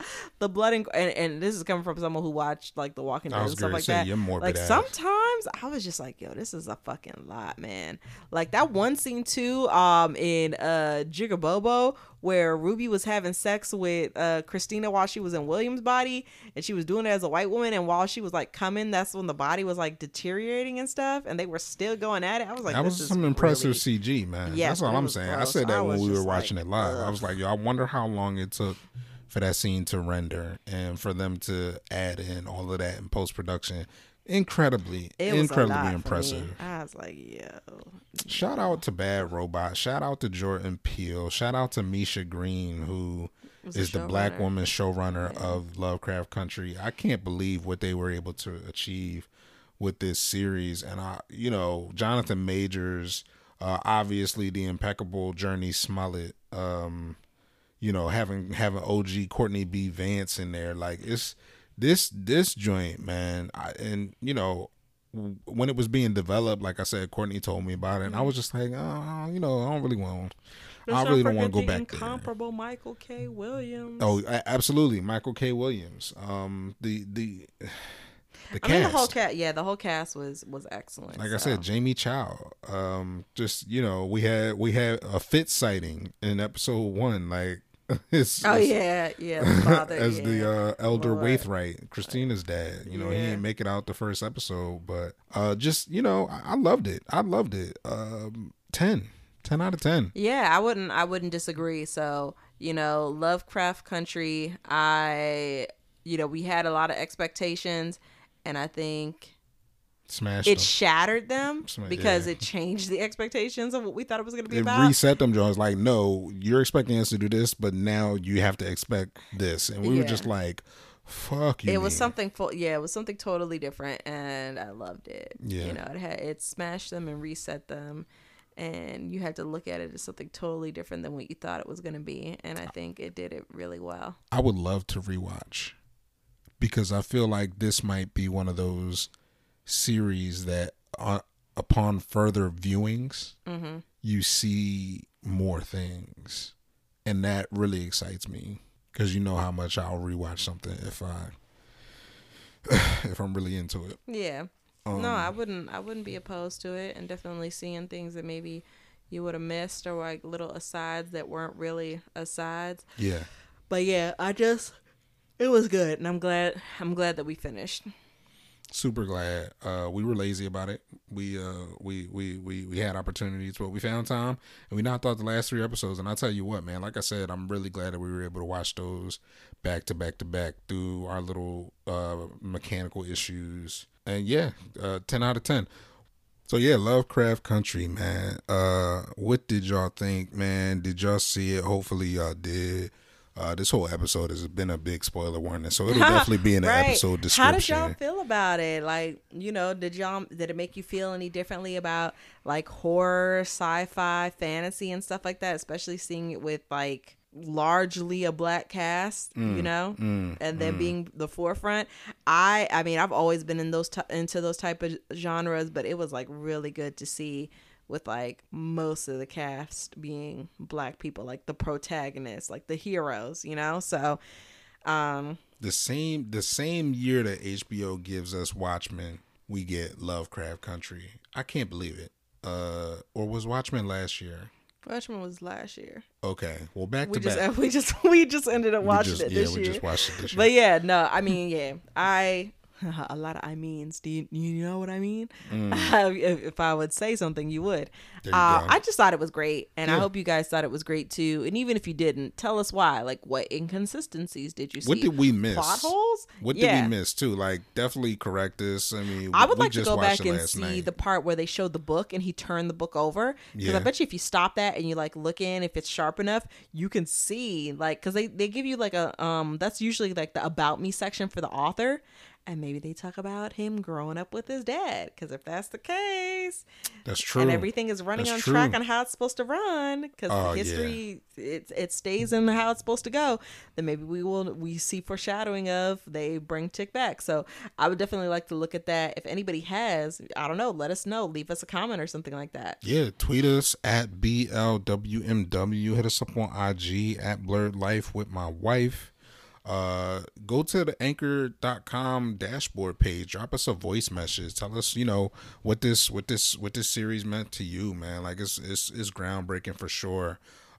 the blood and, and and this is coming from someone who watched like The Walking Dead and stuff like that. Like ass. sometimes I was just like, yo, this is a fucking lot, man. Like that one scene too, um, in uh Jigabobo where Ruby was having sex with uh Christina while she was in William's body and she was doing it as a white woman and while she was like coming, that's when the body was like deteriorating and stuff and they were still going at it. I was like, that was this is some impressive really- CG, man. Yeah, That's all I'm saying. I said that I when we were watching like, it live. I was like, yo, I wonder how long it took for that scene to render and for them to add in all of that in post production. Incredibly, incredibly impressive. I was like, yo. Shout out to Bad Robot. Shout out to Jordan Peele. Shout out to Misha Green, who is the black woman showrunner of Lovecraft Country. I can't believe what they were able to achieve with this series. And I, you know, Jonathan Majors, uh, obviously the impeccable Jurnee Smollett, um, you know, having having OG Courtney B. Vance in there, like it's this this joint, man. I, and you know, when it was being developed, like I said, Courtney told me about it, and I was just like, oh, you know, I don't really want. I really don't want to go back there. Incomparable Michael K. Williams. Oh, absolutely, Michael K. Williams. Um, the the the I mean, the cast. whole cast. Yeah, the whole cast was was excellent. like I said, Jamie Chow. Um, just you know, we had we had a fit sighting in episode one. Like, it's, Oh it's- yeah, yeah. Father, as yeah. the uh, elder Lord. Waithright, Christina's dad. You know, he didn't make it out the first episode, but uh, just you know, I, I loved it. I loved it. Um, 10. 10 out of ten. Yeah, I wouldn't I wouldn't disagree. So, you know, Lovecraft Country, I you know, we had a lot of expectations and I think Smashed it them. shattered them because yeah. it changed the expectations of what we thought it was going to be It about. reset them, Jones. Like, no, you're expecting us to do this, but now you have to expect this, and we were just like, "Fuck you." it was mean. something full yeah it was something totally different and i loved it Yeah. you know it had it smashed them and reset them and you had to look at it as something totally different than what you thought it was going to be and i think it did it really well I would love to rewatch because I feel like this might be one of those series that, uh, upon further viewings, mm-hmm. you see more things, and that really excites me because you know how much I'll rewatch something if I if I'm really into it. yeah Um, no i wouldn't i wouldn't be opposed to it and definitely seeing things that maybe you would have missed or like little asides that weren't really asides Yeah. but yeah i just it was good and i'm glad i'm glad that we finished super glad. Uh we were lazy about it. We uh we we we, we had opportunities but we found time and we knocked out the last three episodes. And i'll tell you what man like i said i'm really glad that we were able to watch those back to back to back through our little uh mechanical issues. And yeah uh 10 out of 10 so yeah lovecraft country man. Uh what did y'all think man? Did y'all see it? Hopefully y'all did uh, this whole episode has been a big spoiler warning, so it'll definitely be in the Right. episode How did y'all feel about it? Like, you know, did y'all did it make you feel any differently about like horror, sci-fi, fantasy, and stuff like that? Especially seeing it with like largely a black cast, Mm, you know, and then being the forefront. I, I mean, I've always been in those t- into those type of genres, but it was like really good to see with like most of the cast being black people, like the protagonists, like the heroes, you know. So, um, the same the same year that HBO gives us Watchmen, we get Lovecraft Country. I can't believe it. Uh, or was Watchmen last year? Watchmen was last year. Okay, well back We to just back. we just we just ended up watching just- it yeah, this we just watched it this year. But yeah, no, I mean, yeah, I a lot of I means. Do you, you know what I mean? if, if I would say something, you would. Mm. You uh. I just thought it was great, and I hope you guys thought it was great too. And even if you didn't, tell us why. Like, what inconsistencies did you see? what did we miss? Plot holes? What did we miss too? Like definitely correct this. I mean, I would like to go back and see night. the part where they showed the book and he turned the book over. Because Yeah. I bet you if you stop that and you like look in, if it's sharp enough, you can see like because they they give you like a um that's usually like the about me section for the author. And maybe they talk about him growing up with his dad. Because if that's the case, That's true. and everything is running That's on true. track on how it's supposed to run because Oh, yeah. history it, it stays in how it's supposed to go then maybe we will we see foreshadowing of they bring Tic back so i would definitely like to look at that if anybody has i don't know let us know leave us a comment or something like that Yeah, tweet us at BLWMW. Hit us up on IG at Blerd Life with my wife. Uh, go to the anchor.com dashboard page, drop us a voice message. Tell us, you know, what this what this what this series meant to you, man. Like it's it's it's groundbreaking for sure.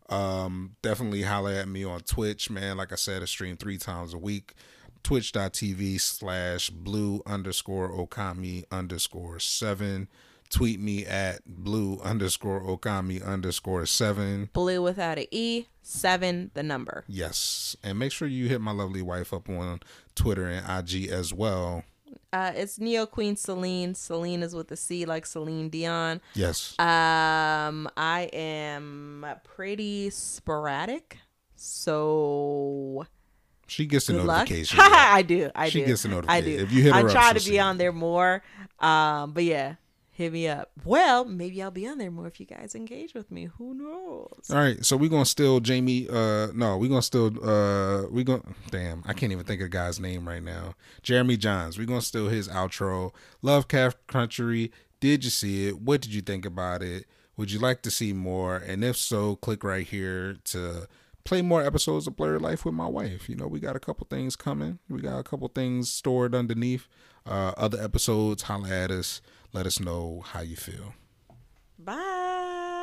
Um, definitely holler at me on Twitch, man. Like I said, I stream three times a week. Twitch.tv slash blue underscore okami underscore seven tweet me at blue underscore okami underscore seven. Blue without a E, seven, the number. Yes. And make sure you hit my lovely wife up on Twitter and IG as well. Uh, it's Neo Queen Celine. Celine is with a C, like Celine Dion. Yes. Um, I am pretty sporadic, so she gets good luck. notification. I do. I do. She do. gets the I notification. do. If you hit her I try to be on there more. Um, but yeah, hit me up. Well, maybe I'll be on there more if you guys engage with me. Who knows? All right, so we're gonna steal Jamie. Uh, no, we're gonna steal. Uh, we gonna. Damn, I can't even think of the guy's name right now. Jeremy Jahns. We're gonna steal his outro. Lovecraft Country. Did you see it? What did you think about it? Would you like to see more? And if so, click right here to play more episodes of Blurry Life with my wife. You know, we got a couple things coming. We got a couple things stored underneath. Uh, other episodes. Holla at us. Let us know how you feel. Bye.